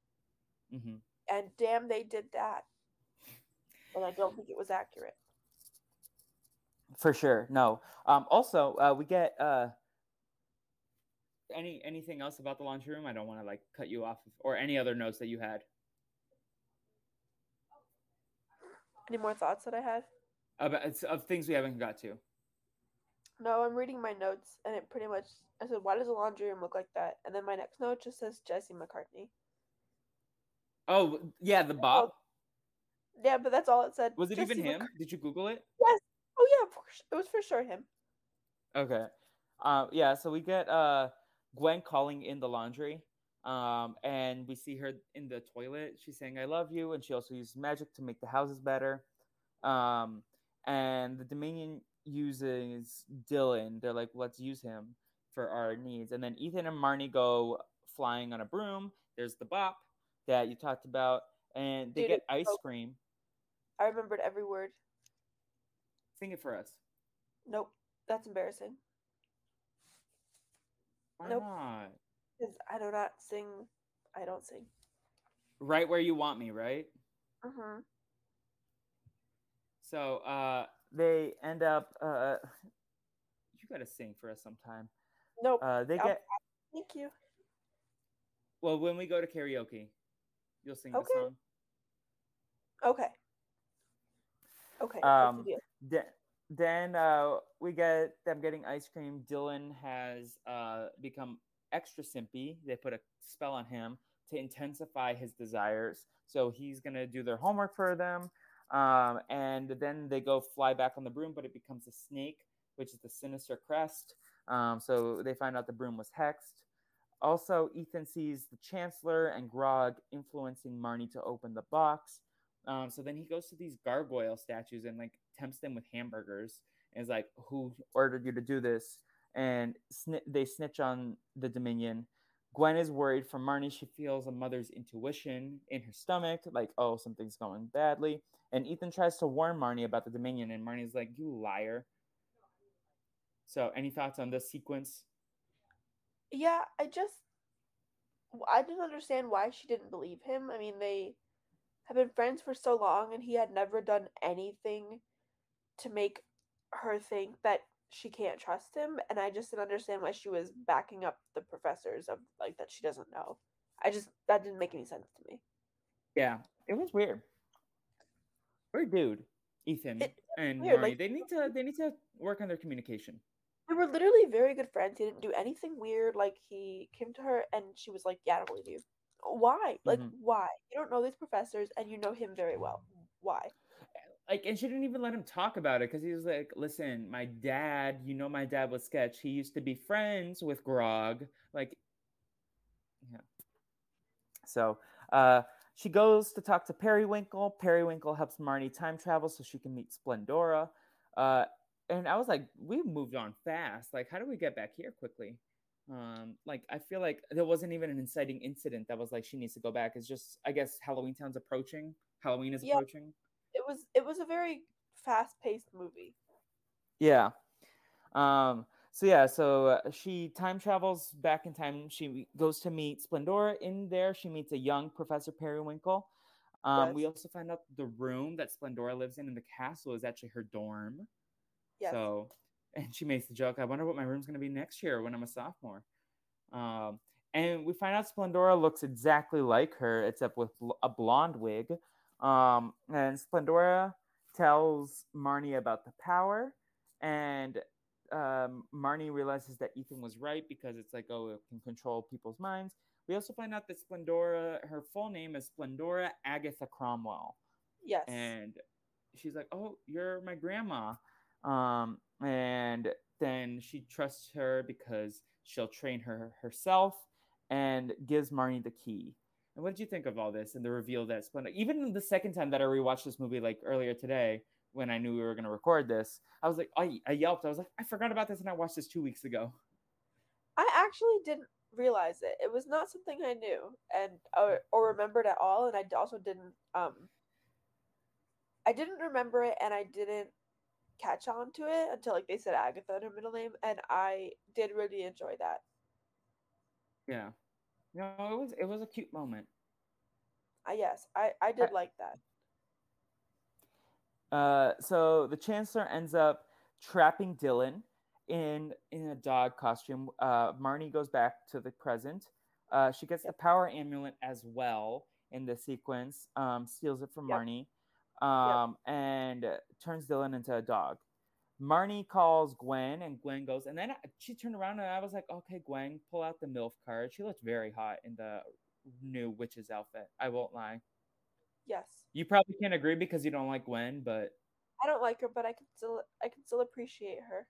hmm And damn, they did that. And I don't think it was accurate. For sure. No. Um, also, uh, we get uh, any anything else about the laundry room? I don't want to like cut you off, or any other notes that you had Any more thoughts that I had? about of things we haven't got to. No, I'm reading my notes, and it pretty much. I said, "Why does the laundry room look like that?" And then my next note just says Jesse McCartney. Oh yeah, the Bob. Yeah, but that's all it said. Was it even him? Did you Google it? Yes. Oh yeah, it was for sure him. Okay. Uh, yeah, so we get uh, Gwen calling in the laundry. Um, and we see her in the toilet. She's saying, I love you. And she also uses magic to make the houses better. Um, and the Dominion uses Dylan. They're like, let's use him for our needs. And then Ethan and Marnie go flying on a broom. There's the bop that you talked about. And they Dude, get ice so- cream. I remembered every word. Sing it for us. Nope, that's embarrassing. Why Nope. not? Because I do not sing. I don't sing. Right where you want me, right? Mm-hmm. So uh, they end up. Uh, you gotta sing for us sometime. Nope. Uh, they I'll- get Thank you. well when we go to karaoke. You'll sing Okay. the song. Okay. Okay. Um, what's the deal? Then, then uh, we get them getting ice cream. Dylan has uh, become extra simpy. They put a spell on him to intensify his desires. So he's gonna do their homework for them. Um, and then they go fly back on the broom, but it becomes a snake, which is the sinister crest. Um, so they find out the broom was hexed. Also, Ethan sees the Chancellor and Grog influencing Marnie to open the box. Um, so then he goes to these gargoyle statues and like tempts them with hamburgers and is like, "Who ordered you to do this?" And sni- they snitch on the Dominion. Gwen is worried for Marnie. She feels a mother's intuition in her stomach, like, "Oh, something's going badly." And Ethan tries to warn Marnie about the Dominion, and Marnie's like, "You liar." So, any thoughts on this sequence? Yeah, I just I didn't understand why she didn't believe him. I mean, they have been friends for so long and he had never done anything to make her think that she can't trust him and I just didn't understand why she was backing up the professors of like that she doesn't know. I just that didn't make any sense to me. Yeah, it was weird. Weird dude, Ethan It- and weird, like, they need to they need to work on their communication. They were literally very good friends. He didn't do anything weird. Like he came to her and she was like, "Yeah, I don't believe you." Why? Like Mhm. why? You don't know these professors and you know him very well. Why? Like, and she didn't even let him talk about it because he was like, "Listen, my dad, you know, my dad was sketch. He used to be friends with Grog. Like, yeah." So, uh, she goes to talk to Periwinkle. Periwinkle helps Marnie time travel so she can meet Splendora. Uh, and I was like, we moved on fast. Like, how do we get back here quickly? Um, like, I feel like there wasn't even an inciting incident that was like she needs to go back. It's just, I guess, Halloweentown's approaching. Halloween is Yeah. approaching. It was it was a very fast paced movie. Yeah. Um. So yeah. So uh, she time travels back in time. She goes to meet Splendora. In there, she meets a young Professor Periwinkle. Um, We also find out the room that Splendora lives in in the castle is actually her dorm. Yes. So, and she makes the joke, I wonder what my room's going to be next year when I'm a sophomore. Um, and we find out Splendora looks exactly like her, except with a blonde wig. Um, and Splendora tells Marnie about the power, and um, Marnie realizes that Ethan was right because it's like, oh, it can control people's minds. We also find out that Splendora, her full name is Splendora Agatha Cromwell yes. and she's like, "Oh, you're my grandma," um, and then she trusts her because she'll train her herself and gives Marnie the key. And what did you think of all this and the reveal that? Even the second time that I rewatched this movie, like earlier today, when I knew we were going to record this, I was like, I, I yelped. I was like, I forgot about this, and I watched this two weeks ago. I actually didn't realize it. It was not something I knew and or, or remembered at all, and I also didn't um I didn't remember it and I didn't catch on to it until like they said Agatha in her middle name and I did really enjoy that. Yeah, no, it was it was a cute moment. I yes, I I did I- like that. Uh, so the chancellor ends up trapping Dylan in in a dog costume. Uh, Marnie goes back to the present. Uh, she gets the power amulet as well in the sequence. Um, steals it from Yep. Marnie, um, and uh, turns Dylan into a dog. Marnie calls Gwen, and Gwen goes, and then she turned around, and I was like, "Okay, Gwen, pull out the milf card." She looked very hot in the new witch's outfit. I won't lie. Yes. You probably can't agree because you don't like Gwen, but I don't like her, but I can still I can still appreciate her.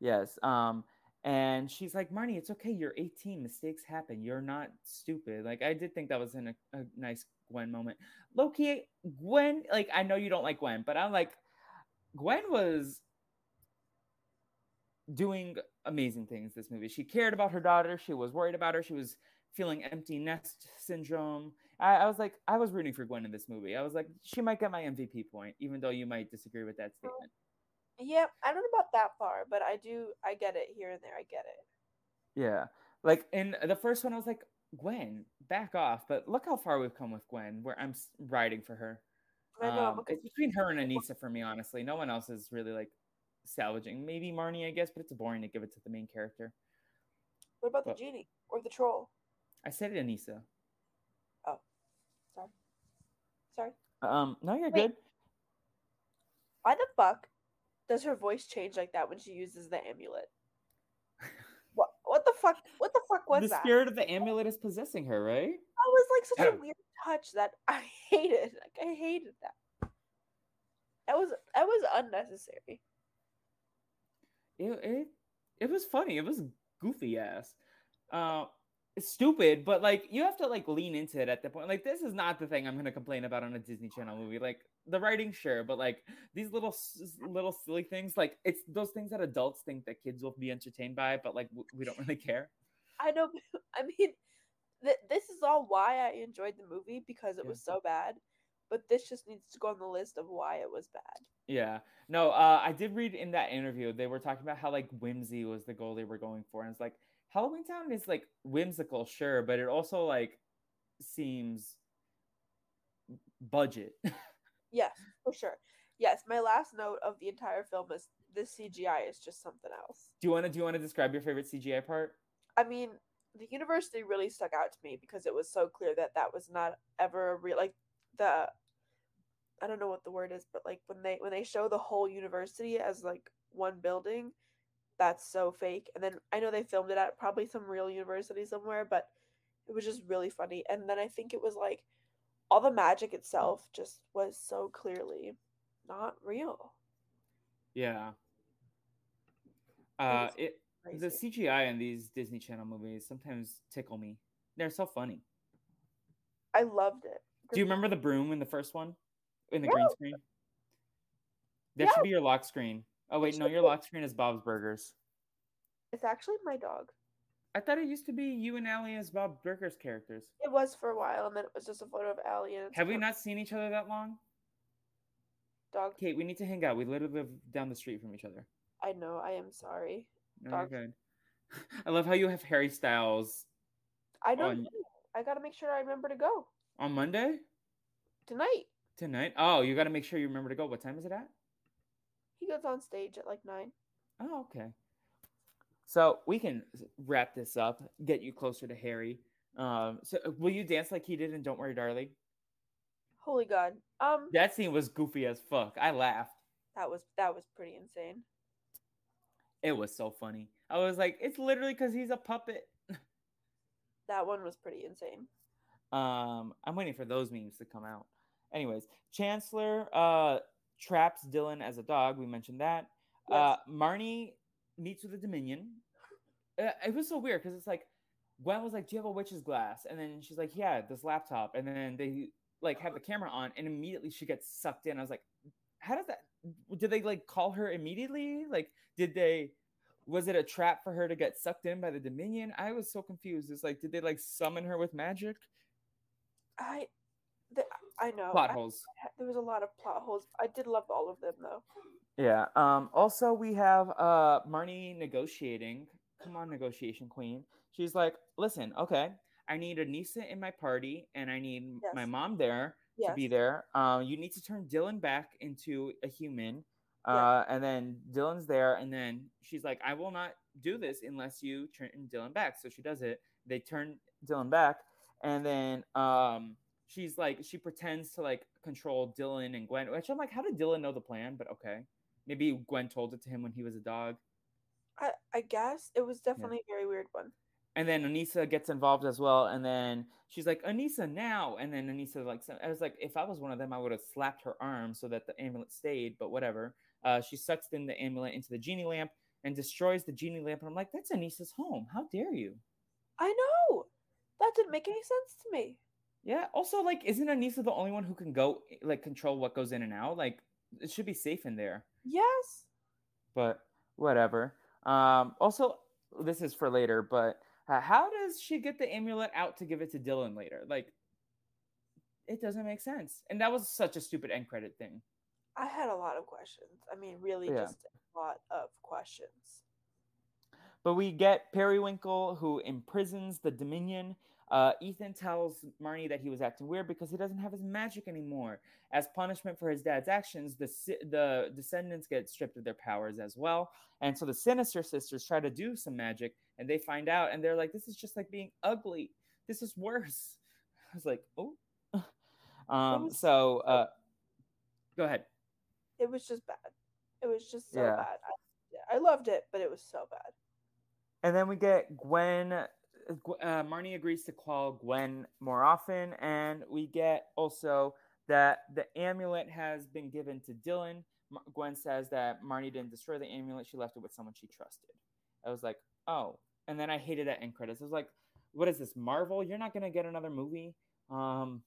Yes. Um, and she's like, Marnie, it's okay. You're 18. Mistakes happen. You're not stupid. Like, I did think that was in a, a nice Gwen moment. Loki, Gwen, like, I know you don't like Gwen, but I'm like, Gwen was doing amazing things this movie. She cared about her daughter. She was worried about her. She was feeling empty nest syndrome. I, I was like, I was rooting for Gwen in this movie. I was like, she might get my MVP point, even though you might disagree with that statement. Yeah, I don't know about that far, but I do I get it here and there. I get it. Yeah. Like in the first one, I was like, Gwen, back off. But look how far we've come with Gwen, where I'm riding for her. I know Um, it's between her and Aneesa for me, honestly. No one else is really like salvaging. Maybe Marnie, I guess, but it's boring to give it to the main character. what about the genie or the troll? I said Aneesa. Oh, sorry. Sorry. Um, no, you're Wait. good. Why the fuck does her voice change like that when she uses the amulet? What what the fuck what the fuck was the that? spirit of the amulet is possessing her, right? That was like such a weird touch that I hated. Like I hated that. That was that was unnecessary. it it, it was funny. It was goofy ass. Uh, stupid, but like you have to like lean into it at the point. Like this is not the thing I'm gonna complain about on a Disney Channel movie. Like the writing, sure, but like these little little silly things, like it's those things that adults think that kids will be entertained by, but like we don't really care. I know. I mean, th- this is all why I enjoyed the movie because it Yeah. was so bad. But this just needs to go on the list of why it was bad. Yeah. No, uh, I did read in that interview they were talking about how like whimsy was the goal they were going for, and it's like Halloweentown is like whimsical, sure, but it also like seems budget. Yes, for sure. Yes, my last note of the entire film is this CGI is just something else. do you want to do you want to describe your favorite CGI part? I mean, the university really stuck out to me because it was so clear that that was not ever a real like the I don't know what the word is, but like when they when they show the whole university as like one building, that's so fake. And then I know they filmed it at probably some real university somewhere, but it was just really funny. And then I think it was like all the magic itself just was so clearly not real. Yeah. Uh, it Crazy. the CGI in these Disney Channel movies sometimes tickle me. They're so funny. I loved it. Do you remember the broom in the first one? In the green screen? That should be your lock screen. Oh wait, no, your lock screen is Bob's Burgers. It's actually my dog. I thought it used to be you and Allie as Bob Burgers characters. It was for a while, and then it was just a photo of Allie. And Have we not seen each other that long? Dog. Kate, we need to hang out. We literally live down the street from each other. I know. I am sorry. No, Dog. good. I love how you have Harry Styles I don't. On- know. I gotta make sure I remember to go on Monday tonight. tonight. Oh, you got to make sure you remember to go. What time is it at? He goes on stage at like nine. Oh, okay. So we can wrap this up, get you closer to Harry. Um, so will you dance like he did in Don't Worry, Darling? Holy God. Um, That scene was goofy as fuck. I laughed. that was that was pretty insane. It was so funny. I was like, it's literally because he's a puppet. That one was pretty insane. Um, I'm waiting for those memes to come out. Anyways, Chancellor uh traps Dylan as a dog. We mentioned that. Uh, Marnie meets with the Dominion. Uh, it was so weird because it's like Gwen was like, "Do you have a witch's glass?" And then she's like, "Yeah, this laptop." And then they like have the camera on, and immediately she gets sucked in. I was like, "How does that? Did they like call her immediately? Like, did they?" Was it a trap for her to get sucked in by the Dominion? I was so confused. It's like, did they like summon her with magic? I, the, I know. Plot I- holes. there was a lot of plot holes. I did love all of them though. Yeah. Um, also, we have uh, Marnie negotiating. Come on, negotiation queen. She's like, listen, okay, I need a Aneesa in my party, and I need my mom there Yes. to be there. Um, you need to turn Dylan back into a human. Yeah. Uh, and then Dylan's there, and then she's like, I will not do this unless you turn Dylan back. So she does it. They turn Dylan back, and then um, she's like, she pretends to like control Dylan and Gwen, which I'm like, how did Dylan know the plan? But okay, maybe Gwen told it to him when he was a dog. I guess it was definitely a very weird one. And then Aneesa gets involved as well, and then she's like, "Aneesa, now!" And then Aneesa like, I was like, if I was one of them, I would have slapped her arm so that the amulet stayed. But whatever. Uh, she sucks in the amulet into the genie lamp and destroys the genie lamp. And I'm like, that's Aneesa's home. How dare you? I know. That didn't make any sense to me. Yeah. Also, like, isn't Aneesa the only one who can go like control what goes in and out? Like, it should be safe in there. Yes. But whatever. Um. Also, this is for later. But uh, how does she get the amulet out to give it to Dylan later? Like, it doesn't make sense. And that was such a stupid end credit thing. I had a lot of questions. I mean, really, Yeah. just a lot of questions. But we get Periwinkle who imprisons the Dominion. Uh, Ethan tells Marnie that he was acting weird because he doesn't have his magic anymore. As punishment for his dad's actions, the the descendants get stripped of their powers as well. And so the Sinister Sisters try to do some magic, and they find out, and they're like, "This is just like being ugly. This is worse." I was like, "Oh." um. So, uh, go ahead. It was just bad. It was just so Yeah. bad. I, yeah, I loved it, but it was so bad. And then we get Gwen. Uh, Uh, Marnie agrees to call Gwen more often, and we get also that the amulet has been given to Dylan. Gwen says that Marnie didn't destroy the amulet; she left it with someone she trusted. I was like, oh. And then I hated that end credits. I was like, what is this, Marvel? You're not gonna get another movie. Um,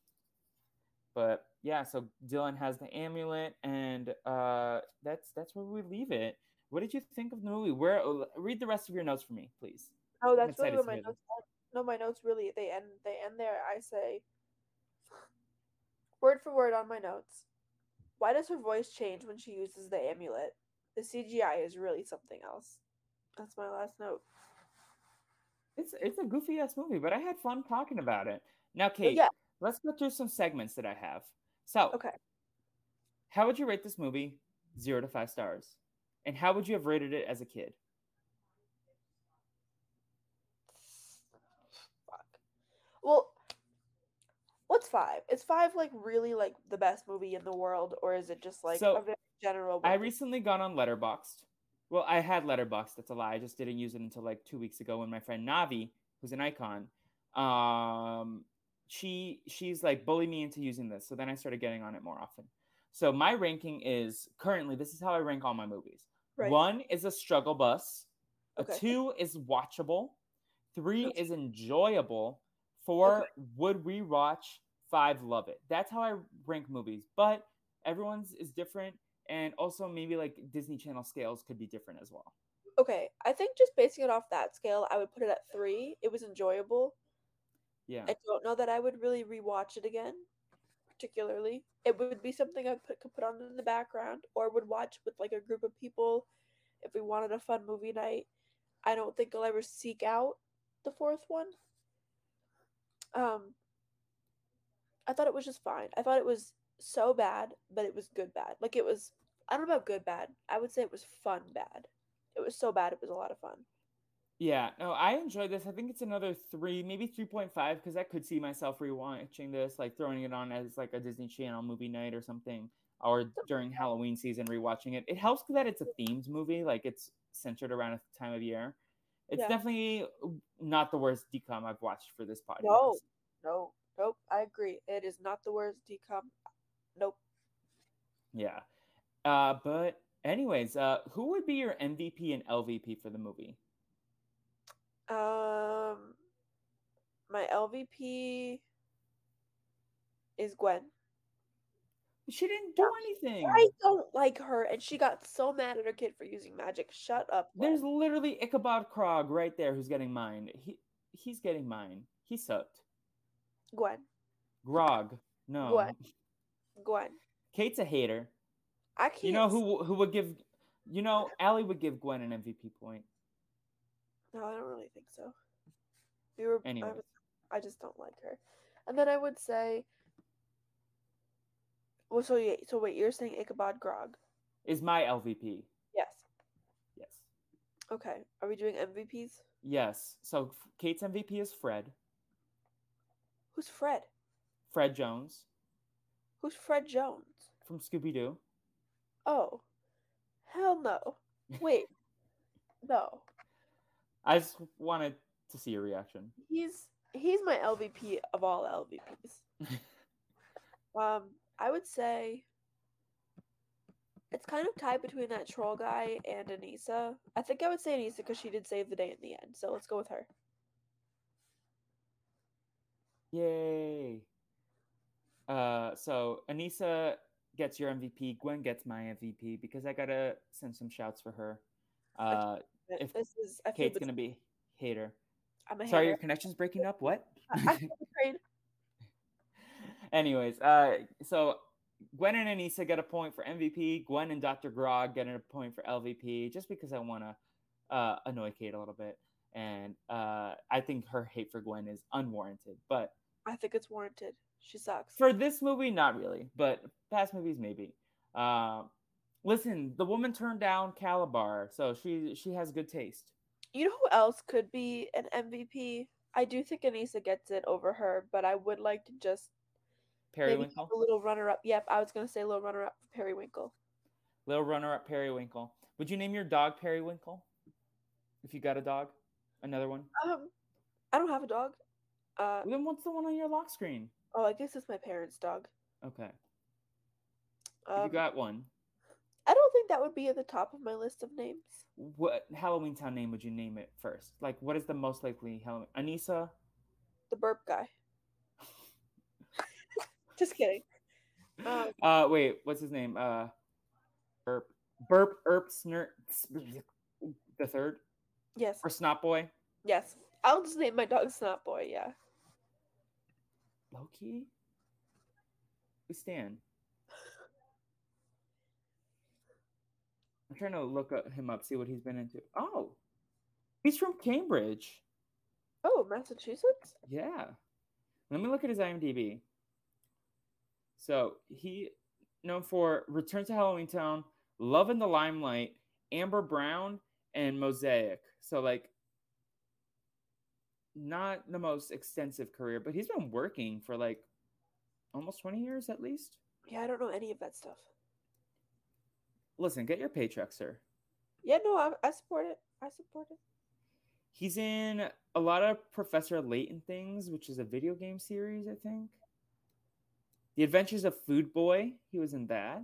but yeah, so Dylan has the amulet, and uh, that's that's where we leave it. What did you think of the movie? Where read the rest of your notes for me, please. Oh, that's really what my notes. Are. No, my notes really they end. They end there. I say, word for word on my notes. Why does her voice change when she uses the amulet? The CGI is really something else. That's my last note. It's it's a goofy ass movie, but I had fun talking about it. Now, Kate, yeah. let's go through some segments that I have. So, Okay. how would you rate this movie? Zero to five stars. And how would you have rated it as a kid? Fuck. Well, what's five? Is five like really like the best movie in the world, or is it just like So, a very general? I recently got on Letterboxd. Well, I had Letterboxd. That's a lie. I just didn't use it until like two weeks ago when my friend Navi, who's an icon, um, she she's like bullied me into using this. So then I started getting on it more often. So my ranking is currently this is how I rank all my movies. Right. One is a struggle bus. Okay. A two is watchable. Three is enjoyable. Four Okay. would rewatch. Five love it. That's how I rank movies. But everyone's is different, and also maybe like Disney Channel scales could be different as well. Okay, I think just basing it off that scale, I would put it at three. It was enjoyable. Yeah. I don't know that I would really rewatch it again, particularly. It would be something I put, could put on in the background or would watch with like a group of people if we wanted a fun movie night. I don't think I'll ever seek out the fourth one. Um, I thought it was just fine. I thought it was so bad, but it was good bad. Like it was, I don't know about good bad. I would say it was fun bad. It was so bad, it was a lot of fun. Yeah, no, I enjoyed this. I think it's another three, maybe 3.5, because I could see myself rewatching this, like throwing it on as like a Disney Channel movie night or something, or during Halloween season, rewatching it. It helps that it's a themed movie, like it's centered around a time of year. It's Yeah. definitely not the worst DCOM I've watched for this podcast. No, no, nope. I agree. It is not the worst DCOM. Nope. Yeah. Uh, but anyways, uh, who would be your MVP and LVP for the movie? Um, my LVP is Gwen. She didn't do anything. I don't like her, and she got so mad at her kid for using magic. Shut up. Gwen. There's literally Ichabod Grog right there who's getting mine. He he's getting mine. He sucked. Gwen. Grog. No. Gwen. Gwen. Kate's a hater. I can't. You know who who would give you know, Allie would give Gwen an MVP point. No, I don't really think so. We were. I, was- I just don't like her. And then I would say. Well, so yeah, so wait, you're saying Ichabod Grog? Is my LVP. Yes. Yes. Okay. Are we doing MVPs? Yes. So Kate's MVP is Fred. Who's Fred? Fred Jones Who's Fred Jones? from Scooby Doo. Oh, hell no. Wait, no. I just wanted to see your reaction. He's he's my LVP of all LVPs. Um, I would say it's kind of tied between that troll guy and Aneesa. I think I would say Aneesa because she did save the day in the end. So let's go with her. Yay. Uh, so Aneesa gets your MVP. Gwen gets my MVP because I gotta send some shouts for her. Uh, If this is I Kate's gonna be hater. I'm a Sorry, your connection's breaking up. What? I, I feel betrayed. Anyways, uh, so Gwen and Aneesa get a point for MVP. Gwen and Dr. Grog get a point for LVP, just because I want to uh, annoy Kate a little bit, and uh, I think her hate for Gwen is unwarranted. But I think it's warranted. She sucks. for this movie, not really. But past movies, maybe. Uh, listen, the woman turned down Kalabar, so she she has good taste. You know who else could be an MVP? I do think Aneesa gets it over her, but I would like to just Periwinkle, a little runner up. Yep, I was gonna say little runner up for Periwinkle. little runner-up Periwinkle. Would you name your dog Periwinkle? If you got a dog, another one. Um, I don't have a dog. Uh, Then what's the one on your lock screen? oh, I guess it's my parents' dog. Okay, Um, you got one. I don't think that would be at the top of my list of names. What Halloweentown name would you name it first? Like, what is the most likely Halloween? Aneesa. The burp guy. Just kidding. Um, Uh, wait, what's his name? Uh, Burp, Burp, Erp, Snert, the third, yes, or Snot Boy. yes. I'll just name my dog Snot Boy. Yeah. Loki. We stand. I'm trying to look up him up, see what he's been into. Oh, he's from Cambridge. Oh, Massachusetts. Yeah. Let me look at his IMDb. So he known for Return to Halloweentown, Love in the Limelight, Amber Brown, and Mosaic. So like not the most extensive career, but he's been working for like almost 20 years at least. Yeah, I don't know any of that stuff. Listen, get your paycheck, sir. Yeah, no, I, I support it. I support it. He's in a lot of Professor Layton things, which is a video game series, I think. The Adventures of Food Boy. He was in that.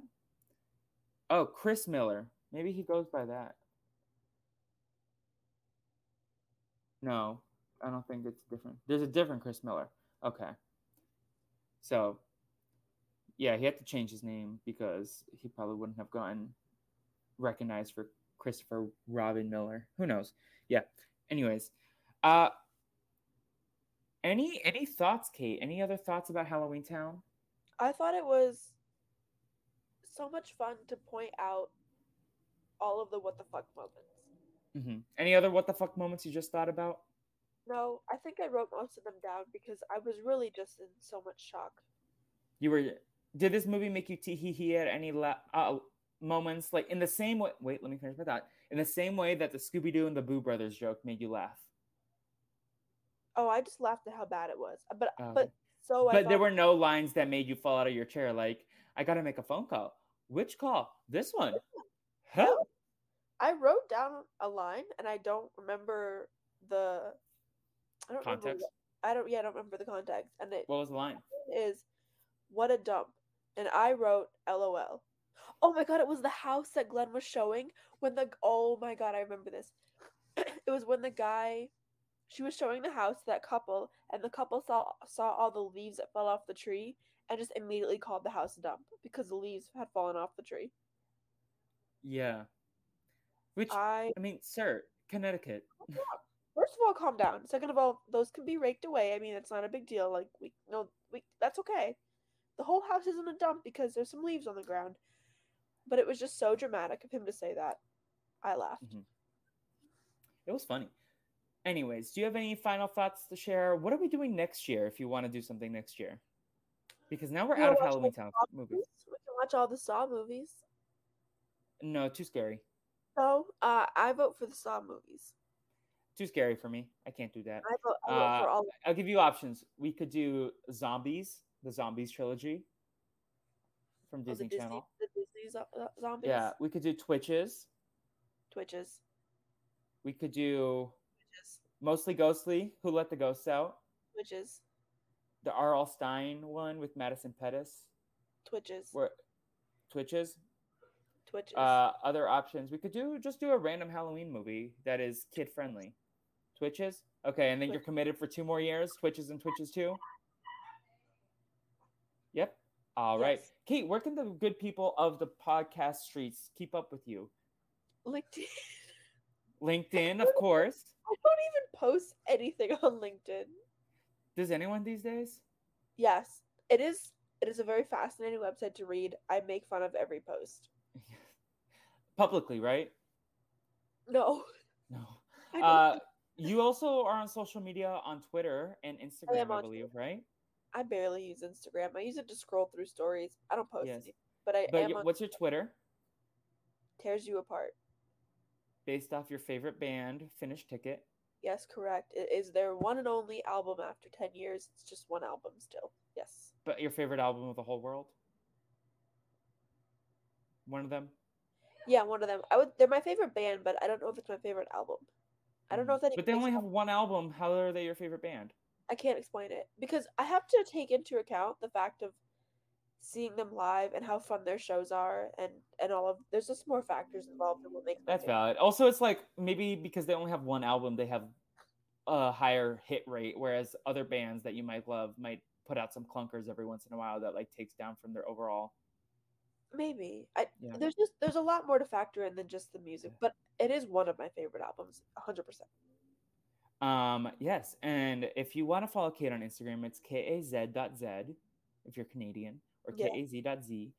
Oh, Chris Miller. Maybe he goes by that. No, I don't think it's different. There's a different Chris Miller. Okay. So, yeah, he had to change his name because he probably wouldn't have gotten recognized for Christopher Robin Miller. Who knows? Yeah. Anyways, uh any any thoughts, Kate? Any other thoughts about Halloweentown? I thought it was so much fun to point out all of the what the fuck moments. Mm-hmm. Any other what the fuck moments you just thought about? No, I think I wrote most of them down because I was really just in so much shock. You were. Did this movie make you tee hee hee at any la- uh, moments? Like in the same way. Wait, let me finish my thought. In the same way that the Scooby Doo and the Boo Brothers joke made you laugh. Oh, I just laughed at how bad it was. But Oh, but so I but there were no lines that made you fall out of your chair. Like I gotta make a phone call. Which call? This one. Help. I wrote down a line and I don't remember the I don't remember Context. what- I don't yeah, I don't remember the context. And it What was the line? is what a dump. And I wrote LOL. Oh my god, it was the house that Gwen was showing when the oh my god, I remember this. it was when the guy she was showing the house to that couple and the couple saw saw all the leaves that fell off the tree and just immediately called the house a dump because the leaves had fallen off the tree. Yeah. Which I, I mean, sir, Connecticut. Oh first of all calm down. Second of all, those can be raked away. I mean, it's not a big deal. Like we no we that's okay. The whole house isn't a dump because there's some leaves on the ground. But it was just so dramatic of him to say that. I laughed. Mhm. It was funny. Anyways, do you have any final thoughts to share? What are we doing next year if you want to do something next year? Because now we're out of Halloweentown the movies. We can watch all the Saw movies. No, too scary. So, uh, I vote for the Saw movies. Too scary for me. I can't do that. I vote, I vote Uh, for all. I'll give you options. We could do Zombies, the Zombies trilogy from the Disney, Disney, Channel. the Disney zo- uh, zombies. Yeah, we could do Twitches. Twitches. We could do Twitches. mostly Ghostly. Who let the ghosts out? Twitches. The R.L. Stine one with Madison Pettis. Twitches. Where Twitches. Twitches. Uh, other options. We could do just do a random Halloween movie that is kid friendly. Twitches. Okay, and then you're committed for two more years. Twitches and Twitches too. Yep. All right, Yes. Kate. Where can the good people of the podcast streets keep up with you? LinkedIn. LinkedIn, of course. I don't even post anything on LinkedIn. Does anyone these days? Yes, it is. It is a very fascinating website to read. I make fun of every post. Publicly, right? No, No. Uh, you also are on social media on Twitter and Instagram, I, on believe, right? I barely use Instagram. I use it to scroll through stories. I don't post Yes. anything, but I But am y- what's your Twitter? tears you apart. Based off your favorite band, Finish Ticket. Yes, correct. It is their one and only album after ten years. It's just one album still. Yes. But your favorite album of the whole world? One of them? Yeah, one of them. I would. They're my favorite band, but I don't know if it's my favorite album. I don't know if that. But they only have one album. How are they your favorite band? I can't explain it because I have to take into account the fact of seeing them live and how fun their shows are and and all of there's just more factors involved in what makes That's valid. Also, it's like maybe because they only have one album, they have a higher hit rate, whereas other bands that you might love might put out some clunkers every once in a while that like takes down from their overall. Maybe I Yeah. there's just there's a lot more to factor in than just the music, but it is one of my favorite albums, hundred percent. Um, yes, and if you want to follow Kate on Instagram, it's kaz.z if you're Canadian, or Yeah. kaz.z.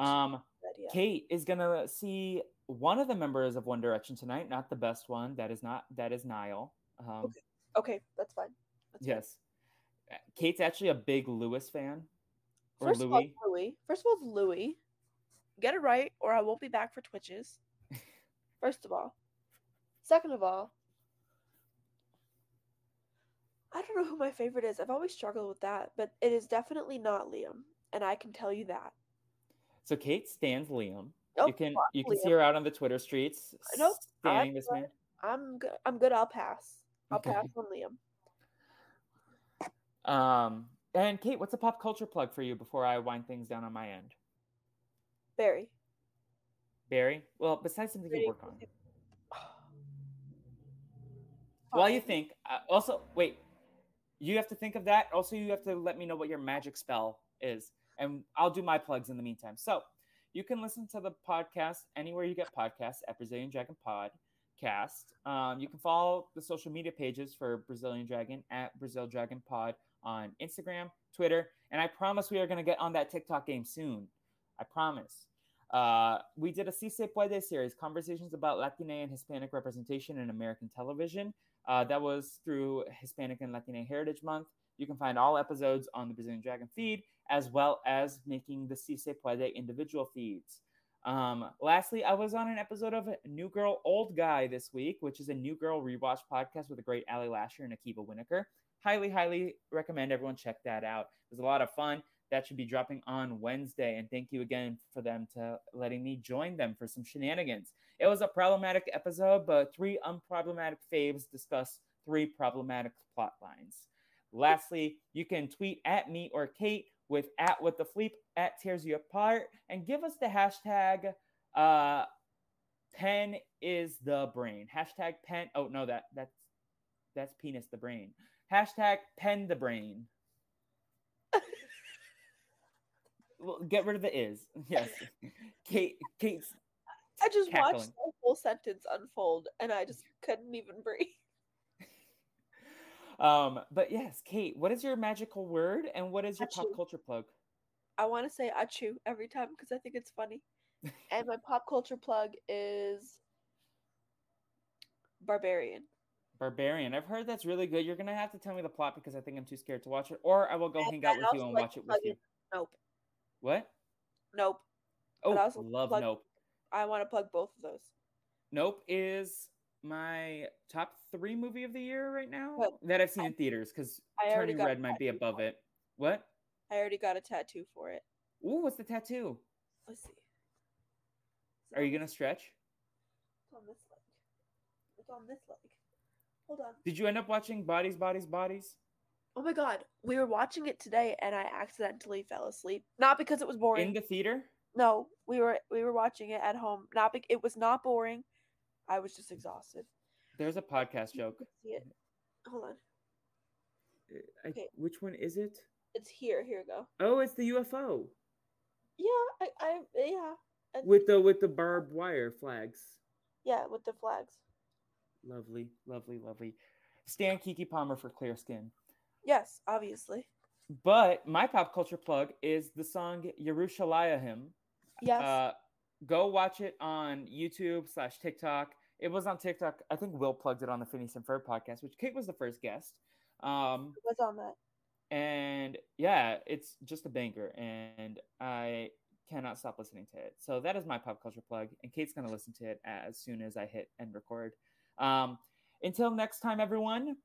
Um, yeah. Kate is gonna see one of the members of One Direction tonight, not the best one. That is not that is Niall. Um, Okay. okay, that's fine. That's. Yes, Uh, Kate's actually a big Lewis fan. Or First of all, Louis. First of all, Louis. Get it right, or I won't be back for Twitches. First of all. Second of all, I don't know who my favorite is. I've always struggled with that, but it is definitely not Liam, and I can tell you that. So Kate stands Liam. Oh, you can you can see her out on the Twitter streets Nope, standing I'm this good. man. I'm good. I'm good. I'll pass. I'll Okay. pass on Liam. Um, And Kate, what's a pop culture plug for you before I wind things down on my end? Barry. Barry? Well, besides something you work on. While you think, uh, also, wait, you have to think of that. Also, you have to let me know what your magic spell is, and I'll do my plugs in the meantime. So, you can listen to the podcast anywhere you get podcasts at Brazilian Dragon Podcast. Um, you can follow the social media pages for Brazilian Dragon at Brazil Dragon Pod on Instagram, Twitter, and I promise we are going to get on that TikTok game soon. I promise. Uh, we did a Si Se Puede series, conversations about Latina and Hispanic representation in American television. Uh, that was through Hispanic and Latina Heritage Month. You can find all episodes on the Brazilian Dragon feed, as well as making the Si Se Puede individual feeds. Um, lastly, I was on an episode of New Girl Old Guy this week, which is a New Girl rewatch podcast with a great Ali Lasher and Akiva Winokur. Highly, highly recommend everyone check that out. It was a lot of fun. That should be dropping on Wednesday. And thank you again for them to letting me join them for some shenanigans. It was a problematic episode, but three unproblematic faves discuss three problematic plot lines. Lastly, you can tweet at me or Kate with at with the fleep at tears you apart and give us the hashtag uh pen is the brain hashtag pen oh no that that's that's penis the brain hashtag pen the brain well, get rid of the is yes kate kate's I just Cackling. watched the whole sentence unfold and I just couldn't even breathe. um but yes kate what is your magical word and what is your pop culture plug I want to say achu every time because I think it's funny. and my pop culture plug is Barbarian. barbarian i've heard that's really good you're gonna have to tell me the plot because i think i'm too scared to watch it or i will go And hang out with you and like watch it with you Nope. What Nope. oh I also love plug- nope I want to plug both of those. Nope is my top three movie of the year right now Well, that I've seen in theaters because Turning Red might be above it. it. What? I already got a tattoo for it. Ooh, what's the tattoo? Let's see. Are you gonna stretch? It's on this leg. It's on this leg. Hold on. Did you end up watching Bodies, Bodies, Bodies? Oh my god, we were watching it today and I accidentally fell asleep. Not because it was boring. In the theater? No, we were we were watching it at home. Not be- it was not boring. I was just exhausted. There's a podcast joke. See it. Hold on. Uh, I, Okay. Which one is it? It's here. Here we go. Oh, it's the UFO Yeah, I, I yeah. And- with the with the barbed wire flags. yeah, with the flags. Lovely, lovely, lovely. Stan Keke Palmer for Clear Skin. Yes, obviously. But my pop culture plug is the song Yerushalayim Yes. Uh, go watch it on YouTube slash TikTok. It was on TikTok. I think Will plugged it on the Phineas and Ferb podcast, which Kate was the first guest. Um, What's on that? and yeah, it's just a banger, and I cannot stop listening to it. So that is my pop culture plug, and Kate's gonna listen to it as soon as I hit end record. Um, until next time, everyone.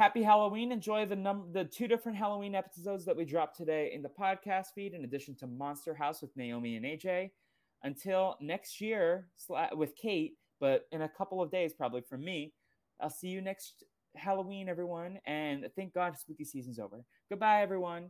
Happy Halloween! Enjoy the num the two different Halloween episodes that we dropped today in the podcast feed, in addition to Monster House with Naomi and AJ. Until next year with Kate, but in a couple of days probably from me. I'll see you next Halloween, everyone, and thank God spooky season's over. Goodbye, everyone.